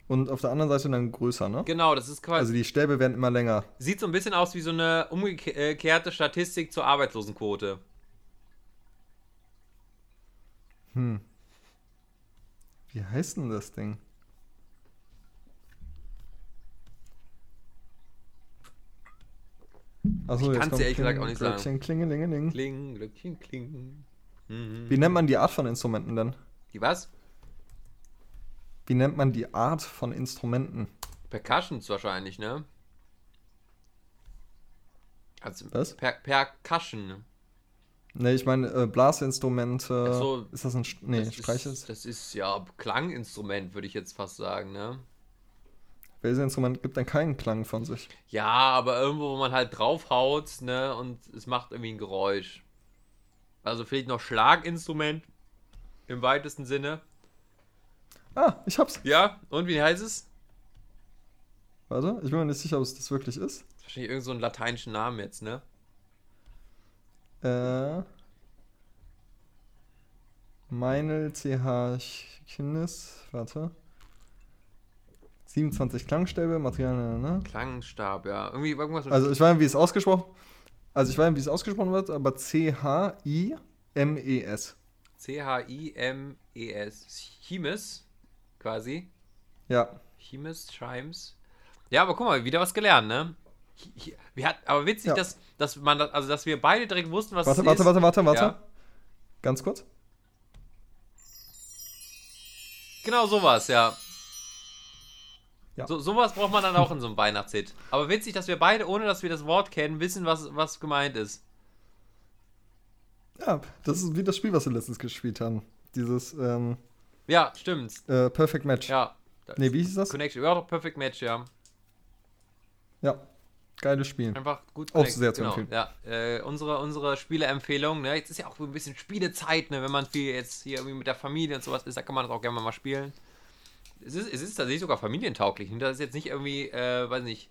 und auf der anderen Seite dann größer, ne? Genau, das ist quasi. Also die Stäbe werden immer länger. sieht so ein bisschen aus wie so eine umgekehrte Statistik zur Arbeitslosenquote. Hm. Wie heißt denn das Ding? Achso, Ich kann's dir ehrlich gesagt auch nicht sagen. Glöckchen, Klingelingeling. Kling, Glöckchen, kling. Mhm. Wie nennt man die Art von Instrumenten denn? Die was? Wie nennt man die Art von Instrumenten? Percussions wahrscheinlich, ne? Also Was? Per Percussion. Ne, ich meine äh, Blasinstrumente. So, ist das ein St nee, das, Streicher? ist, das ist ja Klanginstrument, würde ich jetzt fast sagen, ne? Welches Instrument gibt denn keinen Klang von sich? Ja, aber irgendwo, wo man halt draufhaut, ne, und es macht irgendwie ein Geräusch. Also vielleicht noch Schlaginstrument im weitesten Sinne. Ah, ich hab's. Ja, und wie heißt es? Warte, ich bin mir nicht sicher, ob es das wirklich ist. Wahrscheinlich irgend so einen lateinischen Namen jetzt, ne? Äh. Meinl CH Kindes. Warte. 27 Klangstäbe, Material, ne? Klangstab, ja. Irgendwie irgendwas Also ich weiß nicht, wie es ausgesprochen Also ich weiß nicht, wie es ausgesprochen wird, aber C-H-I-M-E-S. C-H-I-M-E-S. Chimes, quasi. Ja. Chimes, Chimes. Ja, aber guck mal, wieder was gelernt, ne? Wir hat, aber witzig, Ja. dass, dass man also dass wir beide direkt wussten, was Warte, es warte, ist. warte, warte, warte. Ja. Ganz kurz. Genau sowas, ja. Ja. So, sowas braucht man dann auch in so einem Weihnachtshit. Aber witzig, dass wir beide, ohne dass wir das Wort kennen, wissen, was, was gemeint ist. Ja, das ist wie das Spiel, was wir letztens gespielt haben. Dieses ähm, Ja, stimmt. äh, Perfect Match. Ja. Nee, wie hieß das? Connection. Ja, doch, Perfect Match, ja. Ja. Geiles Spiel. Einfach gut Auch sehr zu genau. empfehlen. Ja, äh, unsere, unsere Spieleempfehlung, ne? Jetzt ist ja auch so ein bisschen Spielezeit, ne? Wenn man viel jetzt hier irgendwie mit der Familie und sowas ist, da kann man das auch gerne mal spielen. Es ist, es ist tatsächlich sogar familientauglich. ne? Das ist jetzt nicht irgendwie, äh, weiß nicht,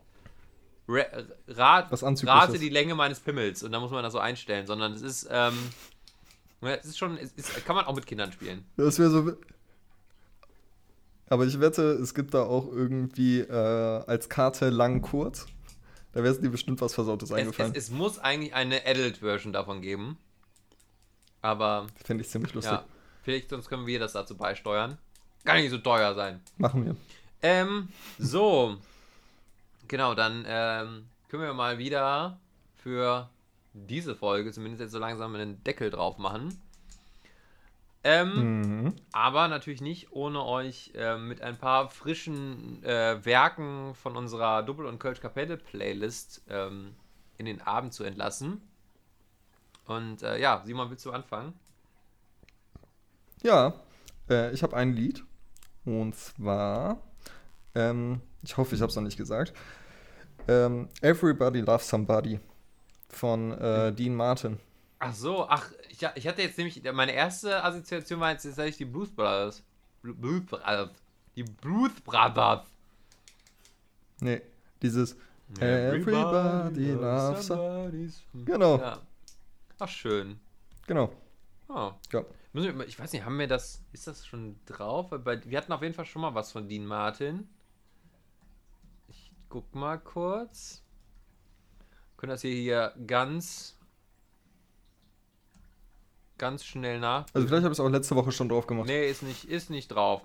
Ra Rat, rate die Länge meines Pimmels und dann muss man das so einstellen, sondern es ist, ähm, ja, es ist schon, es ist, kann man auch mit Kindern spielen. Das wäre so. Aber ich wette, es gibt da auch irgendwie äh, als Karte lang kurz. Da wäre es dir bestimmt was Versautes Es, es, eingefallen. es muss eigentlich eine Adult-Version davon geben. Aber Finde ich ziemlich lustig. Ja, vielleicht sonst können wir das dazu beisteuern. Kann nicht so teuer sein. Machen wir. Ähm, so. Genau, dann ähm, können wir mal wieder für diese Folge zumindest jetzt so langsam einen Deckel drauf machen. Ähm, Mhm. aber natürlich nicht ohne euch ähm, mit ein paar frischen äh, Werken von unserer Double- und Kölsch-Kapelle-Playlist ähm, in den Abend zu entlassen. Und äh, ja, Simon, willst du anfangen? Ja, äh, ich habe ein Lied. Und zwar, ähm, ich hoffe, ich habe es noch nicht gesagt. Ähm, Everybody Loves Somebody von äh, Dean Martin. Ach so, ach, ich, ich hatte jetzt nämlich, meine erste Assoziation war jetzt tatsächlich die Blues Brothers. Blu- Blues Brothers. Die Blues Brothers. Nee, dieses Everybody Loves Somebody. Genau, Ja. Ach, schön. genau. Oh. Ja. Wir, ich weiß nicht, haben wir das, ist das schon drauf? Wir hatten auf jeden Fall schon mal was von Dean Martin. Ich guck mal kurz. Können das hier, hier ganz, ganz schnell nach. Also vielleicht habe ich es auch letzte Woche schon drauf gemacht. Nee, ist nicht, ist nicht drauf.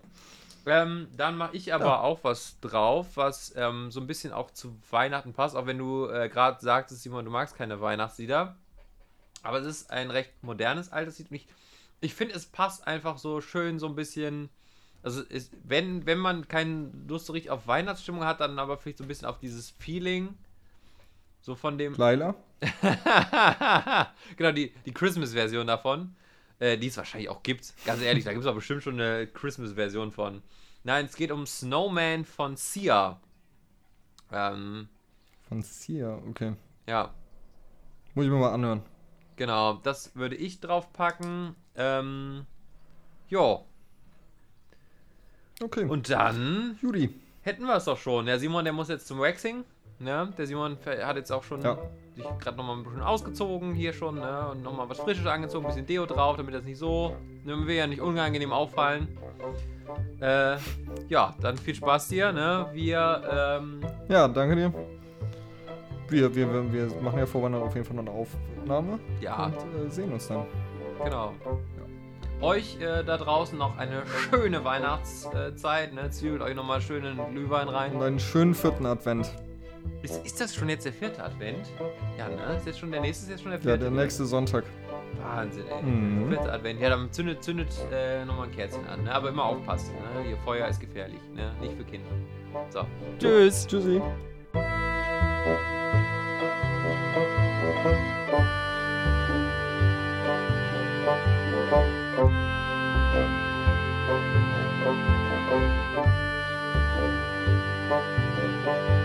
Ähm, dann mache ich aber Ja. auch was drauf, was ähm, so ein bisschen auch zu Weihnachten passt, auch wenn du äh, gerade sagtest, Simon, du magst keine Weihnachtslieder. Aber es ist ein recht modernes altes Lied. Ich, ich finde, es passt einfach so schön so ein bisschen. Also, ist, wenn, wenn man keine Lust so richtig auf Weihnachtsstimmung hat, dann aber vielleicht so ein bisschen auf dieses Feeling. So von dem. Laila? (laughs) genau, die, die Christmas-Version davon, äh, die es wahrscheinlich auch gibt. Ganz ehrlich, da gibt es auch bestimmt schon eine Christmas-Version von. Nein, es geht um Snowman von Sia. Ähm, Von Sia, okay. ja, Muss ich mir mal anhören. genau, das würde ich draufpacken. Ähm, jo, Okay. und dann Judy. hätten wir es doch schon. Der Simon, der muss jetzt zum Waxing. Ne? Der Simon hat jetzt auch schon Ja. sich gerade nochmal ein bisschen ausgezogen hier schon ne? und nochmal was Frisches angezogen, ein bisschen Deo drauf, damit das nicht so, ne, will ja nicht unangenehm auffallen. Äh, ja, dann viel Spaß dir. Ne? Wir, ähm, Ja, danke dir. Wir, wir, wir, machen ja vor Weihnachten auf jeden Fall noch eine Aufnahme. Ja. Und äh, sehen uns dann. genau. Euch äh, da draußen noch eine schöne Weihnachtszeit. Ne? Zwiebelt euch nochmal schönen Glühwein rein. Und einen schönen vierten Advent. Ist, ist das schon jetzt der vierte Advent? Ja, ne? Ist jetzt schon der nächste, ist jetzt schon der vierte. Ja, der ne? nächste Sonntag. Wahnsinn, ey. Mhm. Vierter Advent. Ja, dann zündet, zündet äh, nochmal ein Kerzchen an. Ne? Aber immer aufpassen. Ne? Ihr Feuer ist gefährlich. Ne? Nicht für Kinder. So. Tschüss. Tschüssi. Thank